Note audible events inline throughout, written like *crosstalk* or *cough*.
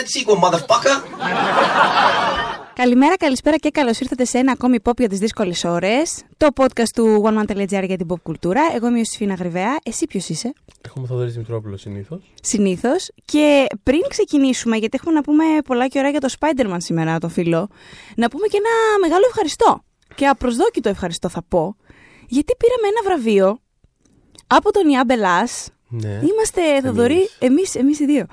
that sequel, motherfucker! Καλημέρα, καλησπέρα και καλώς ήρθατε σε ένα ακόμη pop για τις δύσκολες ώρες. Το podcast του OneMan.gr για την pop κουλτούρα. Εγώ είμαι η Ιωσήφινα Γρυβαία. Εσύ ποιος είσαι, Έχουμε Θοδωρή Δημητρόπουλο συνήθως. συνήθως. Και πριν ξεκινήσουμε, γιατί έχουμε να πούμε πολλά και ωραία για το Spider-Man σήμερα, το φίλο, να πούμε και ένα μεγάλο ευχαριστώ. Και απροσδόκητο ευχαριστώ θα πω. Γιατί πήραμε ένα βραβείο από τον Ιάν Μπελάς, Ναι. Είμαστε, Θοδωρή, εμείς, εμείς οι δύο.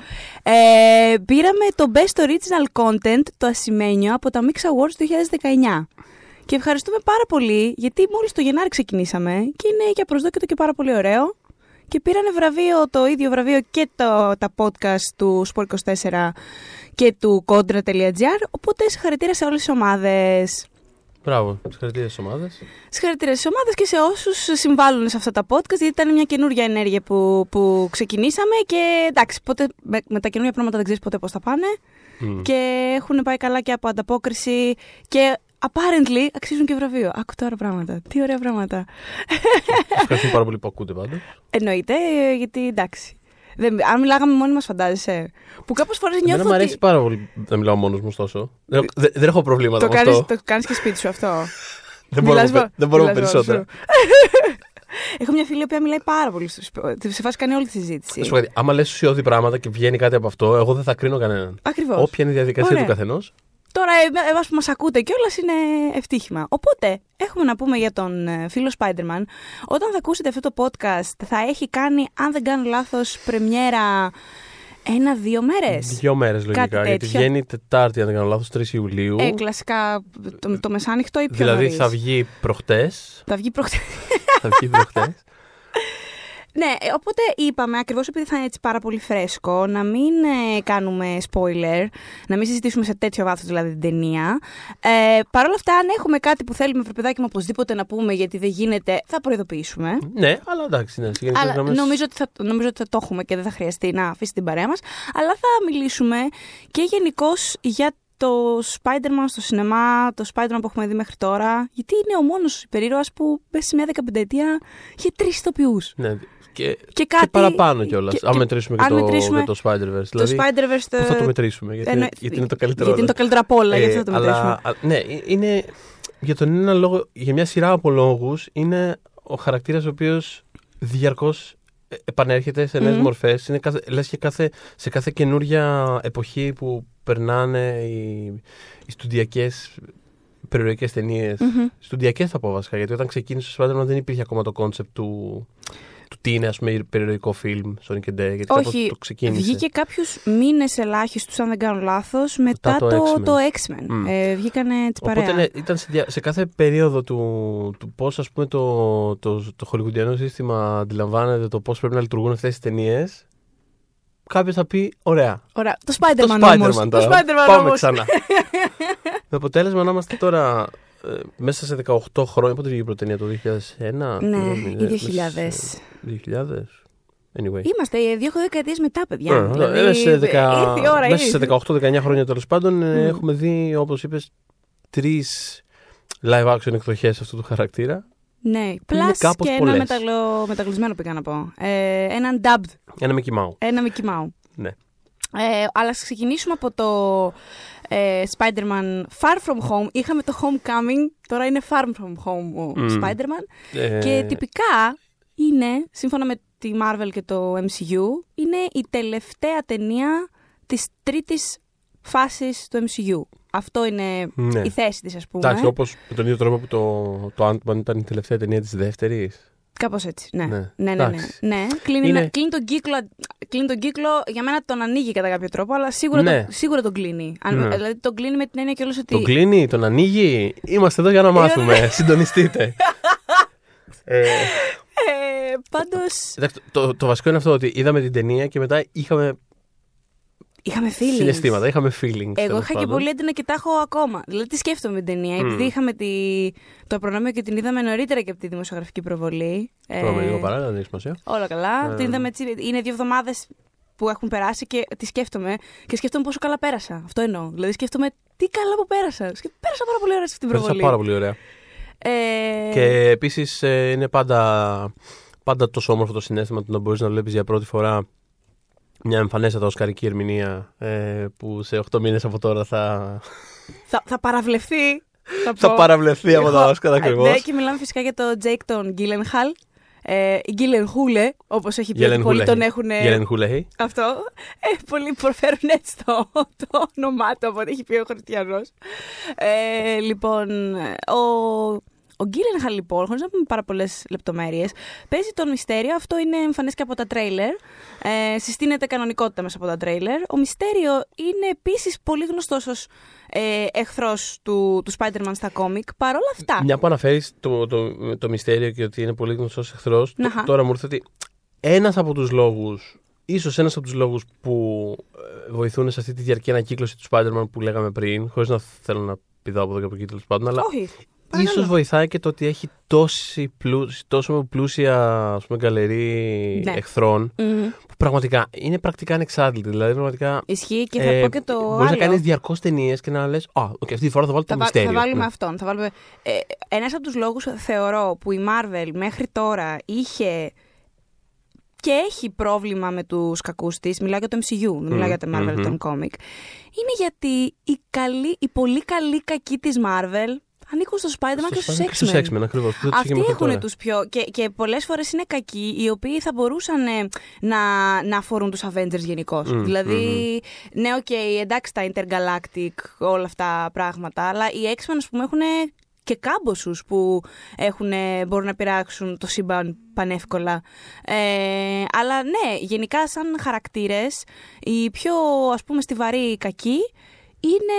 Ε, πήραμε το Best Original Content, το ασημένιο, από τα Mix Awards του 2019. Και ευχαριστούμε πάρα πολύ, γιατί μόλις το Γενάρη ξεκινήσαμε και είναι και απροσδόκητο και πάρα πολύ ωραίο. Και πήρανε βραβείο, το ίδιο βραβείο και το, τα podcast του Sport24 και του Contra.gr, οπότε συγχαρητήρια σε όλες τις ομάδες. Μπράβο. Συγχαρητήρια στις ομάδες. Συγχαρητήρια στις ομάδες και σε όσους συμβάλλουν σε αυτά τα podcast, γιατί ήταν μια καινούργια ενέργεια που, που ξεκινήσαμε. Και εντάξει, ποτέ, με, με τα καινούργια πράγματα δεν ξέρεις ποτέ πώς θα πάνε. Και έχουν πάει καλά και από ανταπόκριση. Και apparently αξίζουν και βραβείο. Άκου τώρα πράγματα. Τι ωραία πράγματα. Ευχαριστούμε πάρα πολύ που ακούτε πάντως. Εννοείται, ε, γιατί εντάξει. Δεν, αν μιλάγαμε μόνοι μας, φαντάζεσαι. Που κάποιε φορές Εμένα νιώθω μου αρέσει ότι. πάρα πολύ να μιλάω μόνος μου, ωστόσο. Δεν, δεν, δεν έχω προβλήματα Το με κάνεις, αυτό. το κάνεις και σπίτι σου αυτό. *laughs* Δεν μπορούμε, Μιλάς μο- δεν μπορούμε μιλάς μόνος περισσότερα. σου. *laughs* Έχω μια φίλη που μιλάει πάρα πολύ. στο σπ- Σε φάση κάνει όλη τη συζήτηση. Να σου πω κάτι, άμα λες ουσιώδη πράγματα και βγαίνει κάτι από αυτό, εγώ δεν θα κρίνω κανέναν. Ακριβώς. Όποια είναι η διαδικασία Ωραία. του καθενός. Τώρα, εμά που μας ακούτε κιόλας είναι ευτύχημα. Οπότε, έχουμε να πούμε για τον ε, φίλο Spider-Man. Όταν θα ακούσετε αυτό το podcast, θα έχει κάνει, αν δεν κάνω λάθος, πρεμιέρα ένα-δύο μέρες. Δύο μέρες λογικά. Κάτι Γιατί τέτοιο. βγαίνει Τετάρτη, αν δεν κάνω λάθος, 3 Ιουλίου. Ε, κλασικά το, το μεσάνυχτο ή πιο δηλαδή νωρίς. θα βγει προχτές. Θα βγει προχτές. θα βγει προχτές. *laughs* Ναι, ε, οπότε είπαμε, ακριβώς επειδή θα είναι έτσι πάρα πολύ φρέσκο, να μην ε, κάνουμε spoiler, να μην συζητήσουμε σε τέτοιο βάθος δηλαδή την ταινία. Ε, Παρ' όλα αυτά, αν έχουμε κάτι που θέλουμε, βρεπεδάκι μου, οπωσδήποτε να πούμε γιατί δεν γίνεται, θα προειδοποιήσουμε. ναι, αλλά εντάξει, ναι, σε γενικές Αλλά γραμμές- νομίζω ότι, θα, νομίζω ότι θα το έχουμε και δεν θα χρειαστεί να αφήσει την παρέα μας. Αλλά θα μιλήσουμε και γενικώς για το Spider-Man στο σινεμά, το Spider-Man που έχουμε δει μέχρι τώρα. Γιατί είναι ο μόνος υπερήρωας που μέσα σε μια δεκαπενταετία είχε τρεις ηθοποιούς. Ναι, και, Και κάτι... παραπάνω κιόλας. και- Αν και- μετρήσουμε και αν το, μετρήσουμε για το Spider-Verse. Το Δηλαδή, Spider-Verse... Πού θα το μετρήσουμε, γιατί, Εννο- γιατί είναι το καλύτερο. Γιατί είναι το καλύτερο από όλα, Ε, γιατί θα το μετρήσουμε. αλλά, α- ναι, ε- είναι για τον ένα λόγο, για μια σειρά από λόγους, είναι ο χαρακτήρας ο οποίος διαρκώς επανέρχεται σε νέες mm. μορφές. Λες και κάθε, σε κάθε καινούρια εποχή που περνάνε οι, οι στοντιακέ περιοριακέ ταινίες. Mm-hmm. Στοντιακέ θα πω βασικά, γιατί όταν ξεκίνησε ο Spider-Man δεν υπήρχε ακόμα το κόνσεπτ του του τι είναι ας πούμε περιοδικό φιλμ Sonic and Day, γιατί κάπως Όχι, το ξεκίνησε. βγήκε κάποιους μήνες ελάχιστου, αν δεν κάνω λάθος, μετά το το, X-Men. το X-Men. Μμ. Ε, βγήκανε έτσι παρέα. Οπότε ναι, ήταν σε, δια- σε κάθε περίοδο του, του πώς ας πούμε το, το, το χολιγουντιανό σύστημα αντιλαμβάνεται το πώς πρέπει να λειτουργούν αυτές τι ταινίες. Κάποιος θα πει: Ωραία. Ωραία. Το Το Spider-Man, Spider-Man όμως. τώρα. Το Spider-Man Πάμε όμως. ξανά. *laughs* Με αποτέλεσμα να είμαστε τώρα ε, μέσα σε 18 χρόνια. Πότε βγήκε η πρώτη ταινία, το 2001. Ναι, νομίζω, ή μέσα 2000. σε 2000. Anyway. Είμαστε ε, δύο δεκαετίες μετά, παιδιά. Ε, δηλαδή, ε, σε ε, δεκα- ήρθε η ώρα, μέσα ήρθε. σε 18-19 χρόνια τέλος πάντων ε, Μμ. έχουμε δει, όπως είπες, τρεις live action εκδοχές αυτού του χαρακτήρα. Ναι, είναι plus κάπως και ένα πολλές. μεταλλο, μεταγλισμένο πήγα να πω. Ε, έναν dubbed, Ένα Mickey Mouse. ένα Mickey Mouse. Ναι. Ε, αλλά ας ξεκινήσουμε από το ε, Spider-Man Far From Home. Είχαμε το Homecoming, τώρα είναι Far From Home ο Μμ. Spider-Man. Ε, Και τυπικά είναι, σύμφωνα με τη Marvel και το MCU, είναι η τελευταία ταινία της τρίτης φάσης του MCU. Αυτό είναι ναι. η θέση της, ας πούμε. Εντάξει, όπως με τον ίδιο τρόπο που το, το Ant-Man ήταν η τελευταία ταινία της δεύτερης. Κάπως έτσι, ναι. Ναι. Ναι, ναι, ναι. Εντάξει. ναι. Κλείνει, Είναι- ένα- κλείνει τον κύκλο, κλείνει τον κύκλο, για μένα τον ανοίγει κατά κάποιο τρόπο, αλλά σίγουρα, Ναι. τον, σίγουρα τον κλείνει. Αν, Ναι. Δηλαδή τον κλείνει με την έννοια κιόλας ότι... Τον κλείνει, τον ανοίγει. Είμαστε εδώ για να μάθουμε. *laughs* Συντονιστείτε. ε, Ε, πάντως, εντάξει, το, το βασικό είναι αυτό ότι είδαμε την ταινία και μετά είχαμε είχαμε feelings. συναισθήματα, είχαμε feelings. Εγώ τέλος είχα και πάντων. πολύ έντονα και τα έχω ακόμα. Δηλαδή, τι σκέφτομαι με την ταινία. Μμ. Επειδή είχαμε τη... το προνόμιο και την είδαμε νωρίτερα και από τη δημοσιογραφική προβολή. Ε, Πάμε λίγο παράλληλα, δεν έχει σημασία. Όλα καλά. Ε, Την είδαμε έτσι. Είναι δύο εβδομάδες που έχουν περάσει και τη σκέφτομαι. Και σκέφτομαι πόσο καλά πέρασα. Αυτό εννοώ. Δηλαδή, σκέφτομαι τι καλά που πέρασα. Σκε- Πέρασα πάρα πολύ ωραία σε αυτή την Πέρασα προβολή. πάρα πολύ ωραία. Ε, Και επίσης είναι πάντα, πάντα τόσο όμορφο το συνέστημα του να μπορείς να βλέπεις για πρώτη φορά μια εμφανέστατα οσκαρική ερμηνεία ε, που σε 8 μήνες από τώρα θα, Θα, θα παραβλεφθεί. Θα, θα πω. παραβλεφθεί από τα Εγώ- Όσκαρ ε, ακριβώς. Ναι, και μιλάμε φυσικά για τον Τζέικ τον Γκίλενχαλ. Ε, Γκίλεν Χούλε, όπως έχει πει ότι πολλοί τον έχουν. Γελεν Χούλεχη. Αυτό. Ε, πολλοί προφέρουν έτσι το, το όνομά του από ό,τι έχει πει ο Χριστιανός. Ε, λοιπόν, ο, ο Γκίλενχαλ, λοιπόν, χωρίς να πούμε πάρα πολλές λεπτομέρειες, παίζει τον Mysterio. Αυτό είναι εμφανές και από τα τρέιλερ. Ε, συστήνεται κανονικότητα μέσα από τα τρέιλερ. Ο Mysterio είναι επίσης πολύ γνωστός ως ε, εχθρός του, του Spider-Man στα κόμικ. Παρ' όλα αυτά. Μια που αναφέρεις το, το, το Mysterio και ότι είναι πολύ γνωστός εχθρός, Ναχα. τώρα μου ήρθε ότι ένας από τους λόγους, ίσως ένας από τους λόγους που ε, βοηθούν σε αυτή τη διαρκή ανακύκλωση του Spider-Man που λέγαμε πριν, χωρίς να θέλω να πηδάω από εδώ και από εκεί τέλος πάντων, αλλά Όχι. Παρακαλώ. ίσως βοηθάει και το ότι έχει τόση πλούσια, τόσο πλούσια ας πούμε, γκαλερί Ναι. εχθρών, Μμμ. που πραγματικά είναι πρακτικά ανεξάρτητη. Δηλαδή, πραγματικά. Ισχύει και θα ε, πω και το μπορείς άλλο. να κάνεις διαρκώς ταινίες και να λες: Α, οκ, αυτή τη φορά θα βάλω το Θα, βα- Mysterio. θα βάλουμε Ναι. αυτόν. Θα βάλουμε... Ε, ένας από τους λόγους θεωρώ που η Marvel μέχρι τώρα είχε και έχει πρόβλημα με τους κακούς της, μιλάω για το MCU, δεν μιλάω για το Marvel μμμ. τον comic, είναι γιατί οι, καλοί, οι πολύ καλοί κακοί της Marvel ανήκουν στο Spider-Man και στους Και στους X-Men. X-Men, ακριβώ. Αυτοί έχουν τους πιο... Και, και πολλές φορές είναι κακοί, οι οποίοι θα μπορούσαν ε, να, να αφορούν τους Avengers γενικώς. Μμ, δηλαδή, ναι, οκ, εντάξει τα Intergalactic, όλα αυτά τα πράγματα, αλλά οι X-Men, ας πούμε, έχουν και κάμποσους που έχουν, μπορούν να πειράξουν το σύμπαν πανεύκολα. Ε, αλλά ναι, γενικά σαν χαρακτήρες, οι πιο, ας πούμε, στιβαροί κακοί είναι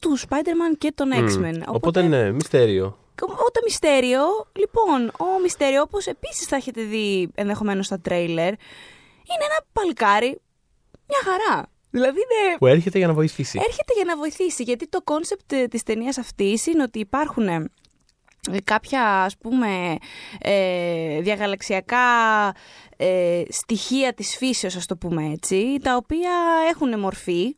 του Spider-Man και των X-Men. Οπότε ναι, Mysterio. Όταν Mysterio, λοιπόν, ο Mysterio, όπως επίσης θα έχετε δει ενδεχομένως στα τρέιλερ, είναι ένα παλικάρι μια χαρά. Δηλαδή είναι, Που έρχεται για να βοηθήσει. έρχεται για να βοηθήσει. Γιατί το concept της ταινίας αυτής είναι ότι υπάρχουν ε, κάποια ας πούμε ε, διαγαλαξιακά ε, στοιχεία της φύσεως ας το πούμε έτσι τα οποία έχουν μορφή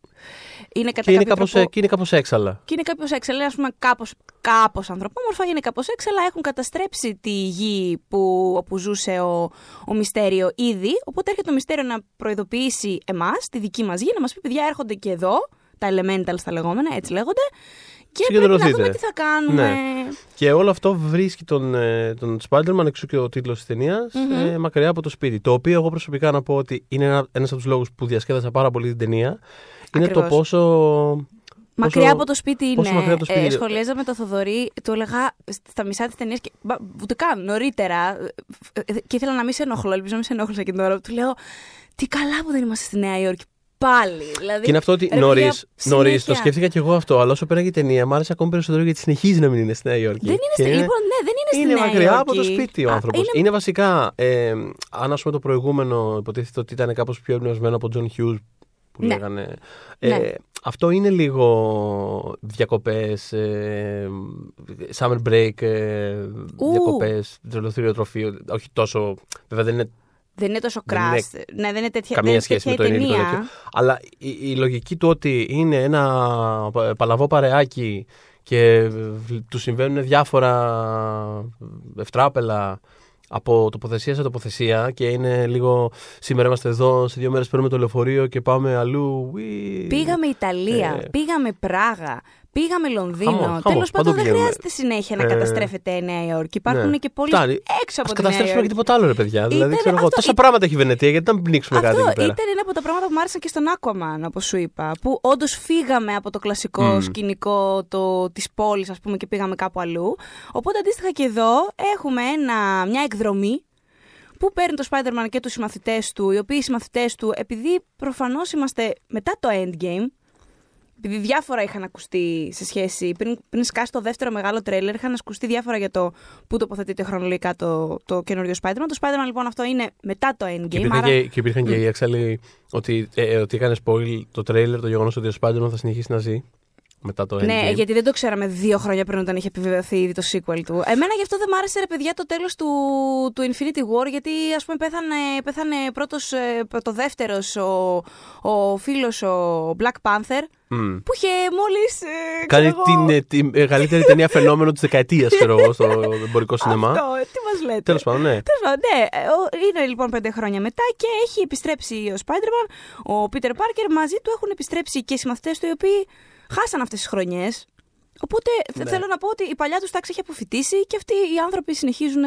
είναι κατά Και είναι, κάποιο κάπως, τρόπο- και είναι κάπως έξαλλα. και είναι κάποιο έξαλλα, ας πούμε, κάπως κάπως ανθρωπόμορφα, είναι κάπως έξαλλα. Έχουν καταστρέψει τη γη που, όπου ζούσε ο, ο Μυστέριο ήδη. Οπότε έρχεται το Μυστέριο να προειδοποιήσει εμάς, τη δική μας γη, να μας πει: Παιδιά, έρχονται και εδώ. Τα elementals τα λεγόμενα, έτσι λέγονται. Και πρέπει να Συγκεντρωθείτε. δούμε τι θα κάνουμε. Ναι. Και όλο αυτό βρίσκει τον, ε, τον Spider-Man, εξού και ο τίτλος της ταινια Μμμ. ε, μακριά από το σπίτι. Το οποίο εγώ προσωπικά να πω ότι είναι ένα ένας από τους λόγους που διασκέδασα πάρα πολύ την ταινία. Είναι το Ακριβώς. πόσο. Μακριά πόσο- από το σπίτι είναι. πόσο μακριά από το σπίτι Ε, είναι. σχολίαζα με το Θοδωρή, του έλεγα στα μισά της ταινίας και. μπα, Ούτε καν νωρίτερα. ε, ε, Και ήθελα να μην σε ενοχλώ, ελπίζω να μην σε ενόχλησα και την ώρα. Του λέω, Τι καλά που δεν είμαστε στη Νέα Υόρκη. Πάλι. Δηλαδή, Και είναι αυτό ότι ρε νωρί, παιδιά, νωρίς, το συνέχεια. σκέφτηκα και εγώ αυτό. Αλλά όσο πέραγε η ταινία, μου άρεσε ακόμη περισσότερο γιατί συνεχίζει να μην είναι στη Νέα Υόρκη. Δεν είναι, Και στη, λοιπόν, ναι, δεν είναι στη είναι Νέα μακριά Υόρκη. από το σπίτι ο Α, άνθρωπος. Είναι... Είναι... βασικά, ε, αν ας πούμε το προηγούμενο υποτίθεται ότι ήταν κάπως πιο εμπνευσμένο από John Hughes που Ναι. λέγανε. Ε, Ναι. Αυτό είναι λίγο διακοπές, ε, summer break, ε, Ου. διακοπές, τρελοθύριο τροφείο. Όχι τόσο, βέβαια δεν είναι Δεν είναι τόσο Δεν κράς. Ναι, δεν είναι τέτοια, καμία δεν είναι σχέση με το τέτοια ενήλικο ταινία. τέτοιο. Αλλά η, η λογική του ότι είναι ένα πα- παλαβό παρεάκι και του συμβαίνουν διάφορα ευτράπελα από τοποθεσία σε τοποθεσία και είναι λίγο σήμερα είμαστε εδώ, σε δύο μέρες παίρνουμε το λεωφορείο και πάμε αλλού. Ουί. Πήγαμε Ιταλία, Ε. πήγαμε Πράγα, πήγαμε Λονδίνο. Χαμός, χαμός, Τέλο πάντων, παντού δεν πηγαίνουμε. χρειάζεται συνέχεια να Ε, καταστρέφεται η Νέα Υόρκη. Υπάρχουν Ναι. και πόλει Φτάνει. έξω από Ας τη Νέα καταστρέψουμε και Υόρκη. τίποτα άλλο, ρε παιδιά. δηλαδή, Ήταν ξέρω εγώ, αυτό, τόσα ή- πράγματα έχει η Βενετία, γιατί να μην πνίξουμε κάτι Αυτό εκεί πέρα; ήταν ένα από τα πράγματα που μου άρεσαν και στον Aquaman, όπως σου είπα. Που όντως φύγαμε από το κλασικό Μμμ. σκηνικό το, της πόλης, ας πούμε, και πήγαμε κάπου αλλού. Οπότε αντίστοιχα και εδώ έχουμε ένα, μια εκδρομή που παίρνει το Spider-Man και τους συμμαθητές του, οι οποίοι οι συμμαθητές του, επειδή προφανώς είμαστε μετά το Endgame, επειδή διάφορα είχαν ακουστεί σε σχέση. Πριν, πριν σκάσει το δεύτερο μεγάλο τρέλερ, είχαν ακουστεί διάφορα για το πού τοποθετείται χρονολογικά το, το καινούριο Spider-Man. Το Spider-Man λοιπόν αυτό είναι μετά το Endgame. Και υπήρχαν, άρα... και, και, υπήρχαν και οι έξαλλοι ότι, ε, ε, ότι έκανε spoil το τρέιλερ, το γεγονός ότι ο Spider-Man θα συνεχίσει να ζει μετά το Endgame. Ναι, γιατί δεν το ξέραμε δύο χρόνια πριν όταν είχε επιβεβαιωθεί ήδη το sequel του. Εμένα γι' αυτό δεν μ' άρεσε ρε παιδιά το τέλος του, του Infinity War, γιατί ας πούμε πέθανε, πέθανε πρώτος, ε, το δεύτερος ο, ο φίλος ο Black Panther Μμ. που είχε μόλις. Ε, Κάνει ξέρω την, εγώ, ε, τη μεγαλύτερη ταινία φαινόμενο της δεκαετίας, ξέρω εγώ, στο εμπορικό σινεμά. Αυτό, τι μας λέτε. Τέλος πάντων, ναι. Τέλος πάντων, ναι, ε, ο- είναι λοιπόν πέντε χρόνια μετά και έχει επιστρέψει ο Spider-Man. Ο Peter Parker μαζί του έχουν επιστρέψει και οι συμμαθητές του οι οποίοι χάσαν αυτές τις χρονιές. Οπότε θε- Ναι. θέλω να πω ότι η παλιά τους τάξη έχει αποφυτίσει και αυτοί οι άνθρωποι συνεχίζουν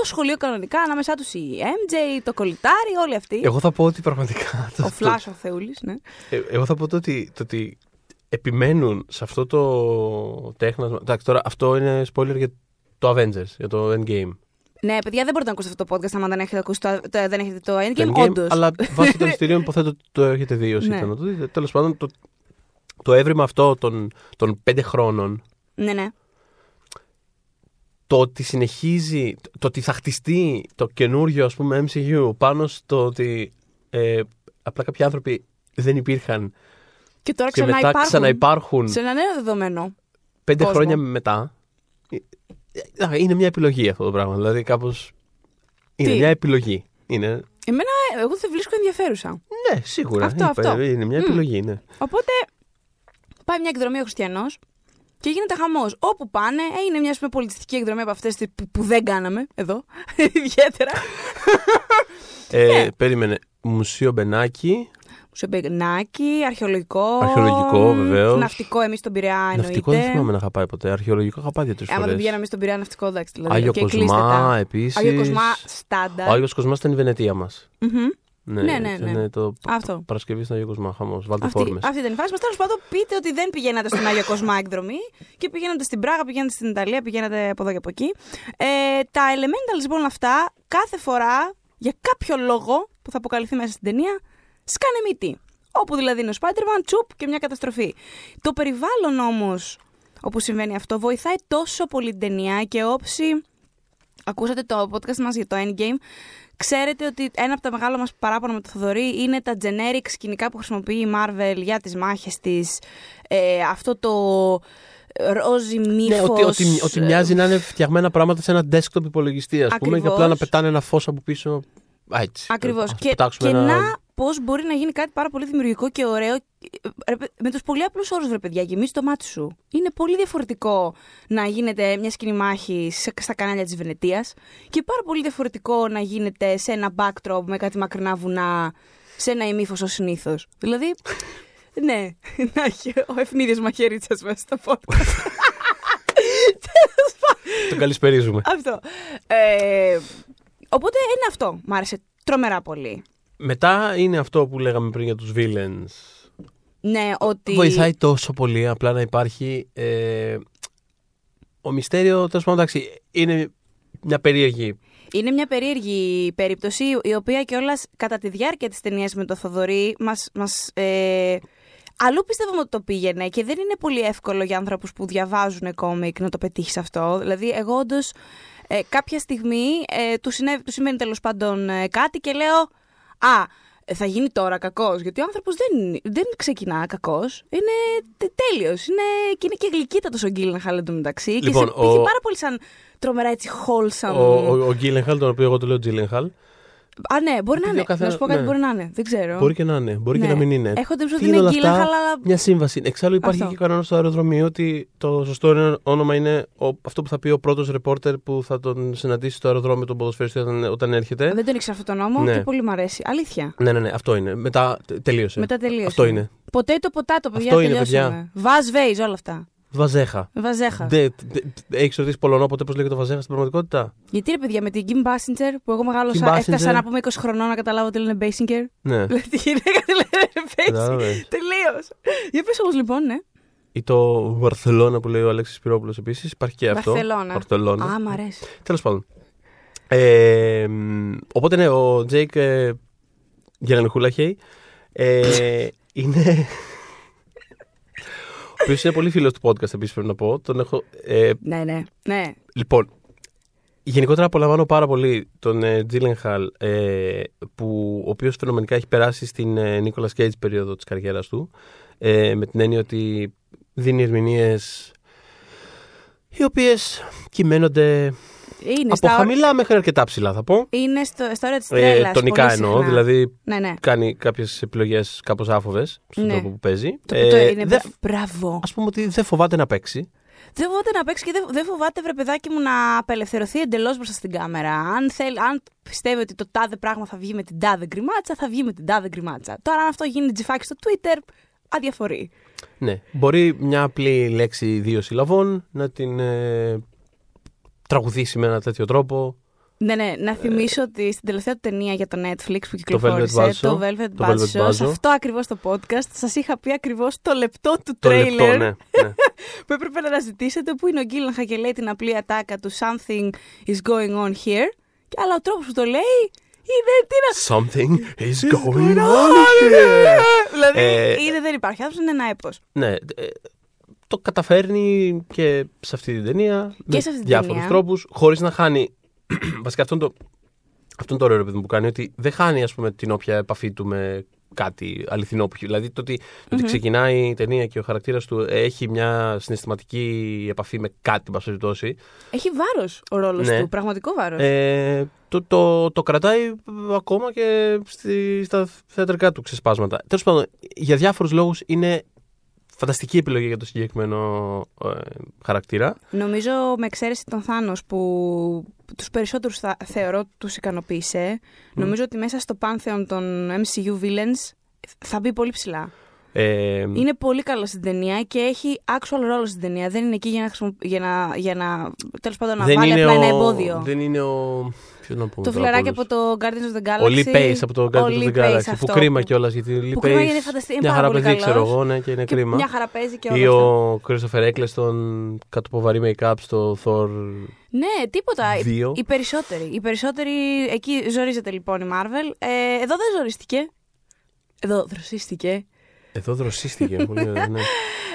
το σχολείο κανονικά. Ανάμεσά τους η MJ, το κολλητάρι, όλοι αυτοί. Εγώ θα πω ότι πραγματικά. το- Ο Flash, ο Θεούλης, ναι. Ε, Εγώ θα πω το ότι, το ότι επιμένουν σε αυτό το τέχνασμα. Εντάξει, τώρα αυτό είναι spoiler για το Avengers, για το Endgame. Ναι, παιδιά, δεν μπορείτε να ακούσετε αυτό το podcast άμα δεν έχετε, ακούσει το, το- δεν έχετε το Endgame. Το Endgame, Όντως. αλλά βάσει των εισιτηρίων *laughs* υποθέτω ότι το έχετε δει όσοι Ναι. ήθελαν να το δείτε. Τέλος πάντων, το, το έβριμα αυτό των, των πέντε χρόνων, Ναι, ναι. Το ότι συνεχίζει, το ότι θα χτιστεί το καινούριο ας πούμε MCU πάνω στο ότι ε, απλά κάποιοι άνθρωποι δεν υπήρχαν Και τώρα και μετά ξαναυπάρχουν. ξαναυπάρχουν Σε ένα νέο δεδομένο. πέντε κόσμο. χρόνια μετά. ε, ε, Είναι μια επιλογή αυτό το πράγμα. Δηλαδή κάπως. Είναι Τι; μια επιλογή. Είναι... Εμένα, εγώ θα βρίσκω ενδιαφέρουσα. Ναι, σίγουρα. Αυτό, Είπα, αυτό. Είναι μια Μμ. επιλογή, ναι. Οπότε πάει μια εκδρομή ο Χριστιανός και γίνεται χαμός. Όπου πάνε, έγινε μια ας πούμε, πολιτιστική εκδρομή από αυτές που, που δεν κάναμε εδώ. *laughs* Ιδιαίτερα. Ε, Ναι. Περίμενε. Μουσείο Μπενάκη. Σεμπεγνάκι, αρχαιολογικό. Αρχαιολογικό, βεβαίως. Ναυτικό, εμείς στον Πειραιά εννοείται. Ναυτικό δεν θυμάμαι να είχα πάει ποτέ. Αρχαιολογικό είχα πάει δύο-τρει Άμα δεν φορές. πηγαίναμε στον Πειραιά ναυτικό, εντάξει. Δηλαδή, Άγιο και κλείστε Κοσμά τα. επίσης. Άγιο Κοσμά, στάντα. Ο Άγιος Κοσμάς ήταν η Βενετία μας. Μμμ. Ναι, Ναι, ναι, ήταν ναι. το Αυτό. Παρασκευή στον Άγιο Κοσμά. Χαμό. Βάλτε Αυτή, φόρμες. αυτή ήταν η φάση μας. Τέλος πάντων, πείτε ότι δεν πηγαίνατε στον Άγιο Κοσμά εκδρομή και πηγαίνατε στην Πράγα, πηγαίνατε στην Ιταλία, πηγαίνατε από εδώ και από εκεί. Ε, τα elementals λοιπόν αυτά, κάθε φορά, για κάποιο λόγο που θα αποκαλυφθεί μέσα στην ταινία, σκάνε μύτη. Όπου δηλαδή είναι ο Spider-Man, τσουπ και μια καταστροφή. Το περιβάλλον όμως όπου συμβαίνει αυτό βοηθάει τόσο πολύ την ταινία και όψη ακούσατε το podcast μας για το Endgame, ξέρετε ότι ένα από τα μεγάλα μας παράπονα με το Θοδωρή είναι τα generic σκηνικά που χρησιμοποιεί η Marvel για τις μάχες της. Ε, αυτό το ρόζι μύφος. Ναι, ότι, ότι, ότι μοιάζει να είναι φτιαγμένα πράγματα σε ένα desktop υπολογιστή, ας πούμε, και Ακριβώς. απλά να πετάνε ένα φως από πίσω. Α, έτσι. Ακριβώς. Ας Και, πετάξουμε και ένα- να πώς μπορεί να γίνει κάτι πάρα πολύ δημιουργικό και ωραίο. ε, ρε παι- Με τους πολύ απλούς όρους, βρε παιδιά, γεμίσει το μάτι σου. Είναι πολύ διαφορετικό να γίνεται μια σκηνή μάχη σε- στα κανάλια της Βενετίας και πάρα πολύ διαφορετικό να γίνεται σε ένα backdrop με κάτι μακρινά βουνά, σε ένα ημίφωσο συνήθως. Δηλαδή. *laughs* ναι, να έχει ο ευνίδιο μαχαιρίτσα μέσα στο podcast. *laughs* Τέλος πάντων. Τον καλησπερίζουμε. Αυτό. Ε, οπότε είναι αυτό. Μ' άρεσε τρομερά πολύ. Μετά είναι αυτό που λέγαμε πριν για τους villains. Ναι, ότι. Βοηθάει τόσο πολύ απλά να υπάρχει. Ε, ο μυστέριο, τέλος πάντων, εντάξει, είναι μια περίεργη. Είναι μια περίεργη περίπτωση, η οποία κιόλας κατά τη διάρκεια της ταινίας με το Θοδωρή μας, μας, ε, αλλού πιστεύαμε ότι το πήγαινε και δεν είναι πολύ εύκολο για άνθρωπους που διαβάζουν κόμικ να το πετύχεις αυτό. Δηλαδή, εγώ όντως ε, κάποια στιγμή ε, του, συνέβη, του σημαίνει τέλος πάντων ε, κάτι και λέω Α, ε, θα γίνει τώρα κακός. Γιατί ο άνθρωπος δεν, δεν ξεκινά κακός. Είναι τέλειος. Είναι, και είναι και γλυκύτατος ο Γκίλενχαλ εντωμεταξύ. Λοιπόν, και σε πήγε ο- πάρα πολύ σαν τρομερά έτσι wholesome. Ο, ο, ο Γκίλενχαλ, τον οποίο εγώ το λέω Γκίλενχαλ, Α, ναι, μπορεί να Επειδή είναι. ο καθένα- Να σου πω κάτι, ναι. μπορεί να είναι. Δεν ξέρω. μπορεί και να είναι, μπορεί και Ναι. να μην είναι. Έχω την Τι ότι είναι είναι όλα Γκίλενχαλ, αυτά; αλλά. Μια σύμβαση. Εξάλλου υπάρχει Αυτό. και κανόνα στο αεροδρομίο ότι το σωστό είναι- όνομα είναι ο, αυτό που θα πει ο πρώτος ρεπόρτερ που θα τον συναντήσει στο αεροδρόμιο τον ποδοσφαιριστή όταν, όταν έρχεται. Δεν τον ήξερα αυτό το νόμο Ναι. και πολύ μου αρέσει. Αλήθεια. Ναι, ναι, ναι, αυτό είναι. Μετά τε- τελείωσε. Μετά τελείωσε. Αυτό είναι. Ποτέ το ποτάτο, παιδιά. Αυτό είναι, τελειώσαμε. Βαζ βέιζ, όλα αυτά. Βαζέχα. Βαζέχα. Έχεις ρωτήσει Πολωνό ποτέ πώς λέγεται το Βαζέχα στην πραγματικότητα; Γιατί ρε παιδιά, με την Kim Basinger που εγώ Kim μεγάλωσα, Basinger. έφτασα να πούμε 20 χρονών να καταλάβω ότι λένε Basinger. Ναι. Δηλαδή τη γυναίκα τη λένε Basinger. Κατάλαβες. Τελείως. Για πες όμως λοιπόν, ναι. Ή το Βαρθελώνα που λέει ο Αλέξης Πυρόπουλος επίσης. Υπάρχει και αυτό. Βαρθελώνα. Βαρθελώνα. Α, μ' αρέσει. Τέλος πάντων. Ε, μ, οπότε ναι, ο Τζέικ ε, Γερανοχούλαχεϊ ε, είναι. Ο οποίος είναι πολύ φίλος του podcast επίσης πρέπει να πω. Τον έχω, ε, Ναι, ναι. ναι. Λοιπόν, γενικότερα απολαμβάνω πάρα πολύ τον ε, Τζίλενχαλ, ε, που, ο οποίος φαινομενικά έχει περάσει στην ε, Nicolas Cage περίοδο της καριέρας του, ε, με την έννοια ότι δίνει ερμηνείες οι οποίες κυμαίνονται Είναι Από στα, χαμηλά μέχρι αρκετά ψηλά θα πω. είναι στο, στα όρια της Ε, τρέλας. τονικά εννοώ, δηλαδή Ναι, ναι. κάνει κάποιες επιλογές κάπως άφοβες στον Ναι. τρόπο που παίζει. Το, το Ε, είναι δεν- μπράβο. ας πούμε ότι δεν φοβάται να παίξει. Δεν φοβάται να παίξει και δεν, δεν φοβάται, βρε παιδάκι μου, να απελευθερωθεί εντελώς μπροστά στην κάμερα. Αν, θέλ, αν πιστεύει ότι το τάδε πράγμα θα βγει με την τάδε γκριμάτσα, θα βγει με την τάδε γκριμάτσα. Τώρα, αν αυτό γίνει τζιφάκι στο Twitter, αδιαφορεί. Ναι. Μπορεί μια απλή λέξη δύο συλλαβών να την ε, τραγουδήσει με ένα τέτοιο τρόπο. Ναι, ναι, να θυμίσω ότι στην τελευταία του ταινία για το Netflix που κυκλοφόρησε, Velvet το Buzzsaw, Velvet το Velvet Buzzsaw, σε Buzzsaw. αυτό ακριβώς το podcast, σας είχα πει ακριβώς το λεπτό του Το τρέιλερ λεπτό, ναι. ναι. *laughs* που έπρεπε να αναζητήσετε, που είναι ο Γκίλανχα και λέει την απλή ατάκα του Something is going on here. Και αλλά ο τρόπος που το λέει είναι τι να Something is going on here. *laughs* Δηλαδή, Ε, είναι, δεν υπάρχει άνθρωπος, είναι ένα έπος. Ναι, ε, το καταφέρνει και σε αυτή την ταινία με σε αυτή την διάφορους ταινία. τρόπους χωρίς να χάνει *clears throat* βασικά αυτό είναι το, αυτό είναι το ωραίο ρε παιδί μου, που κάνει ότι δεν χάνει ας πούμε την όποια επαφή του με κάτι αληθινό που έχει. Δηλαδή το ότι, το ότι ξεκινάει η ταινία και ο χαρακτήρας του έχει μια συναισθηματική επαφή με κάτι, εν πάση περιπτώσει, Έχει βάρος ο ρόλος Ναι. του, πραγματικό βάρος. ε, το, το, το κρατάει ακόμα και στη, στα θεατρικά του ξεσπάσματα. Τέλος πάντων, για διάφορους λόγους είναι φανταστική επιλογή για το συγκεκριμένο ε, χαρακτήρα. Νομίζω με εξαίρεση τον Θάνος που τους περισσότερους θα, θεωρώ τους ικανοποίησε. Νομίζω ότι μέσα στο πάνθεον των MCU villains θα μπει πολύ ψηλά. Ε, Είναι πολύ καλό στην ταινία και έχει actual ρόλο στην ταινία. Δεν είναι εκεί για να, χρησιμο- για να, για να τέλος πάντων, να δεν βάλει είναι απλά ο, ένα εμπόδιο. Δεν είναι ο. Ποιος να πούμε Το τώρα φιλαράκι από από το Guardians of the Galaxy. όλους. Ο Lee Pace από το Ο Guardians of Lee the Pace Galaxy. Που αυτό. κρίμα κιόλας γιατί ο Lee Που Pace. κρίμα γιατί είναι φανταστή- είναι Μια πάρα χαρά πολύ παιδί, ξέρω καλός. εγώ, ναι, και είναι Και κρίμα. Μια χαρά παίζει και Ή όλα αυτά. ο Christopher Eccleston κάτω από βαρύ make-up στο Thor. Ναι, τίποτα. Δύο. Οι περισσότεροι. Οι περισσότεροι. Εκεί ζορίζεται λοιπόν η Marvel. Ε, εδώ δεν ζορίστηκε. Εδώ δροσίστηκε. Εδώ δροσίστηκε. *laughs* πολύ ωραία, ναι.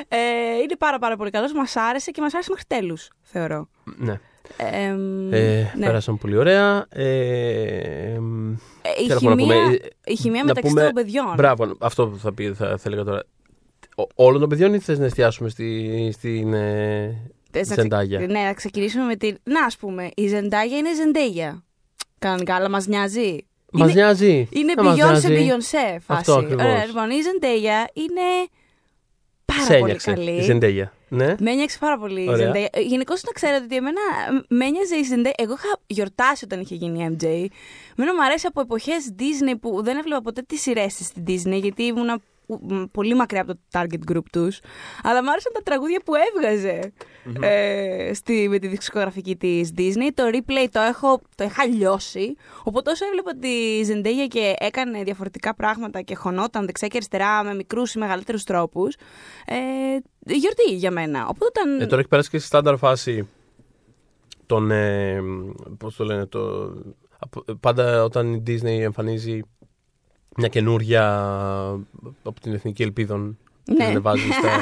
Ε, είναι πάρα πάρα πολύ καλός. Μας άρεσε και μας άρεσε μέχρι τέλους, θεωρώ. ναι. Ε, εμ, Ε, ναι. Πέρασαν πολύ ωραία. Ε, εμ, Ε, η, τι άλλο να χημεία, πούμε, ε, η χημεία να μεταξύ πούμε- των παιδιών. Μπράβο, αυτό που θα, πει, θα, θα έλεγα τώρα. Ο- Όλων των παιδιών ή θες να εστιάσουμε στη, στην ε, Θες να ξε- Ζεντάγια; Ναι, να ξεκινήσουμε με την. Να, ας πούμε, η Ζεντάγια είναι Ζεντέγια. Κανονικά, αλλά μας νοιάζει. Μας είναι, νοιάζει. είναι Δεν μας Beyoncé νοιάζει. Beyoncé φάση. Αυτό ακριβώς. Ωραία, λοιπόν, η Ζεντέγια είναι πάρα Σε πολύ ένιωξε καλή. η Ζεντέγια. Ναι. Με ένιωξε πάρα πολύ η Ωραία. Zendaya. Γενικώς να ξέρετε ότι εμένα ε, με ένοιαζε η Zendaya. Εγώ είχα γιορτάσει όταν είχε γίνει η MJ. Εμένα μου αρέσει από εποχές Disney που δεν έβλεπα ποτέ τις σειρές της στην Disney γιατί ήμουν πολύ μακριά από το target group τους. Αλλά μου άρεσαν τα τραγούδια που έβγαζε ε, στη, με τη δισκογραφική της Disney. Το replay το, έχω, το είχα λιώσει. Οπότε όσο έβλεπα τη Zendaya και έκανε διαφορετικά πράγματα και χωνόταν δεξιά και αριστερά με μικρούς ή μεγαλύτερους τρόπους, ε, γιορτή για μένα. Οπότε όταν... Ε, τώρα έχει περάσει και στη στάνταρ φάση των. Ε, Πώς το λένε, το, από- πάντα όταν η Disney εμφανίζει μια καινούρια από την Εθνική Ελπίδων Ναι. την ανεβάζει στα. *laughs*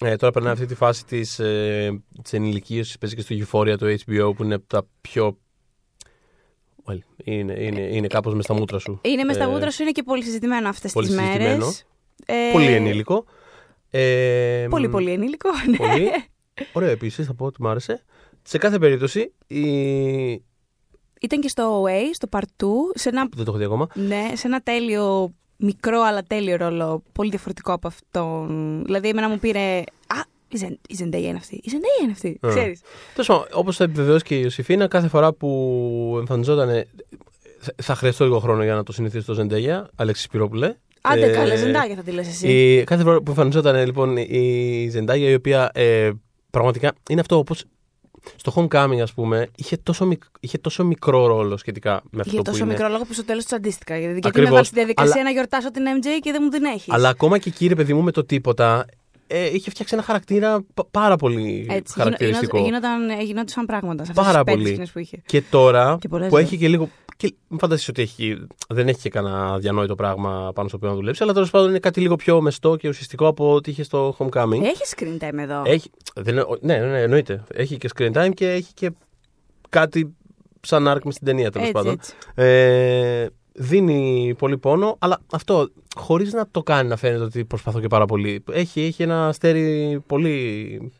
Ε, τώρα περνάει αυτή τη φάση της, ε, της ενηλικίωσης, παίζει και στο Euphoria το HBO που είναι από τα πιο... Well, είναι, είναι, είναι κάπως μες στα μούτρα σου. Είναι μες στα Ε, μούτρα σου, είναι και πολύ συζητημένο αυτές πολύ τις συζητημένο. μέρες. Ε, Πολύ ενήλικο. Ε, Πολύ, πολύ ενήλικο. ναι. Πολύ. Ωραίο επίσης, θα πω ότι μου άρεσε. Σε κάθε περίπτωση, η... Ήταν και στο OA, στο Part 2, σε ένα, δεν το έχω δει ακόμα. ναι, σε ένα τέλειο, μικρό αλλά τέλειο ρόλο, πολύ διαφορετικό από αυτόν. Δηλαδή, εμένα μου πήρε. Α, η Ζεν- η Zendaya είναι αυτή. Η Zendaya είναι αυτή. Α. Ξέρεις. Τέλος πάντων, όπως θα επιβεβαιώσει και η Ιωσήφίνα, κάθε φορά που εμφανιζόταν. ε, θα- Θα χρειαστώ λίγο χρόνο για να το συνηθίσω το Ζεντέγια, Αλέξης Πυρόπουλε. Άντε, Ε, καλέ, Zendaya θα τη λες εσύ. Η, κάθε φορά που εμφανιζόταν ε, λοιπόν η Ζεντάγια, η οποία ε, πραγματικά είναι αυτό όπως. Στο Homecoming, ας πούμε, είχε τόσο, μικ- είχε τόσο μικρό ρόλο σχετικά με αυτό Για που τόσο είναι. μικρό λόγο που στο τέλος του αντίστοιχα. Γιατί, γιατί Ακριβώς. με βάζει στη διαδικασία Αλλά- να γιορτάσω την MJ και δεν μου την έχεις. Αλλά ακόμα και εκεί, ρε παιδί μου, με το τίποτα, ε, είχε φτιάξει ένα χαρακτήρα πα- πάρα πολύ Έτσι, χαρακτηριστικό. γινό- γινόταν, γινόταν πράγματα σε αυτές Πάρα τις πέντε πολύ. σκηνές που είχε. Και τώρα Και πολλές που δεν. έχει και λίγο. Και μην φανταστείς ότι έχει, δεν έχει και κανένα διανόητο πράγμα πάνω στο οποίο να δουλέψει, αλλά τέλος πάντων είναι κάτι λίγο πιο μεστό και ουσιαστικό από ό,τι είχε στο Homecoming. Έχει screen time εδώ. Έχει, δεν, είναι- ναι, ναι, ναι, εννοείται. Έχει και screen time και έχει και κάτι σαν άρκ με στην ταινία τέλος Έτσι, πάντων. έτσι. Ε, δίνει πολύ πόνο, αλλά αυτό χωρίς να το κάνει να φαίνεται ότι προσπαθώ και πάρα πολύ. Έχει, έχει ένα αστέρι πολύ.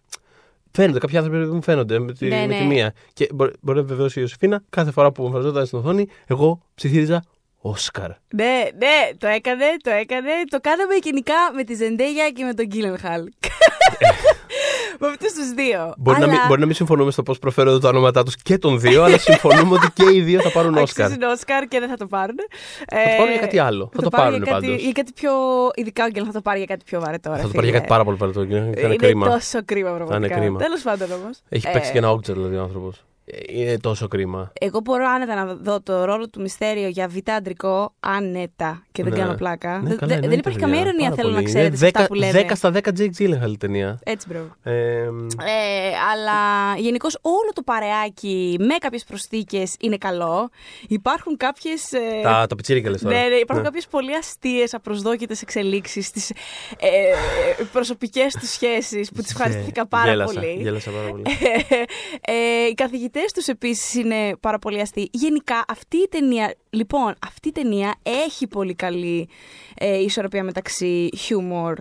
Φαίνονται, κάποιοι άνθρωποι μου φαίνονται με τη, Ναι, με ναι. τη μία. Και μπορεί, μπορεί να βεβαιώσει η Ιωσήφίνα, κάθε φορά που εμφανιζόταν στην οθόνη, εγώ ψιθύριζα Όσκαρ. Ναι, ναι, το έκανε, το έκανε. Το κάναμε γενικά με τη Ζεντέγια και με τον Γκίλενχαλ. Με αυτούς τους δύο. Μπορεί, να Αλλά- μην, μπορεί να μην συμφωνούμε στο πώς προφέρονται τα ονόματά τους και των δύο, αλλά συμφωνούμε ότι και οι δύο θα πάρουν Όσκαρ. Αξίζουν Όσκαρ και δεν θα το πάρουν. Θα το πάρουν για κάτι άλλο. Θα το πάρουν για κάτι, πάντως. για κάτι πιο. Ειδικά ο Γκέλ θα το πάρει για κάτι πιο βαρετό. ρε Θα το πάρει για φίλε. κάτι πάρα πολύ παρατό. Θα είναι Είναι κρίμα. τόσο κρίμα πραγματικά. κρίμα. Τέλος πάντων όμως. Έχει παίξει και ένα όκτζερ δηλαδή ο άνθρωπος. Είναι τόσο κρίμα. Εγώ μπορώ άνετα να δω το ρόλο του μυστέριο για β' αντρικό άνετα και δεν Ναι. κάνω πλάκα. Ναι, Δεν- καλά, δεν, δεν εννοείται, υπάρχει παιδιά. καμία ειρωνία, Πάρα θέλω να πολύ. ξέρετε, Είναι σε αυτά 10 που λέμε. 10 στα 10 Jake Gyllenhaal η ταινία. Έτσι, bro. Ε, Ε, αλλά γενικώς όλο το παρεάκι με κάποιες προσθήκες είναι καλό. Υπάρχουν κάποιες. τα, τα πιτσίρικα λες τώρα. Ναι, ναι, υπάρχουν Ναι. κάποιες πολύ αστείες, απροσδόκητες εξελίξεις στις ε, προσωπικές τους σχέσεις που τις ευχαριστήθηκα πάρα Γέλασα, πολύ. Γέλασα πάρα πολύ. ε, οι καθηγητές τους επίσης είναι πάρα πολύ αστείοι. Γενικά αυτή η ταινία, λοιπόν, αυτή η ταινία έχει πολύ καλή ε, ισορροπία μεταξύ χιούμορ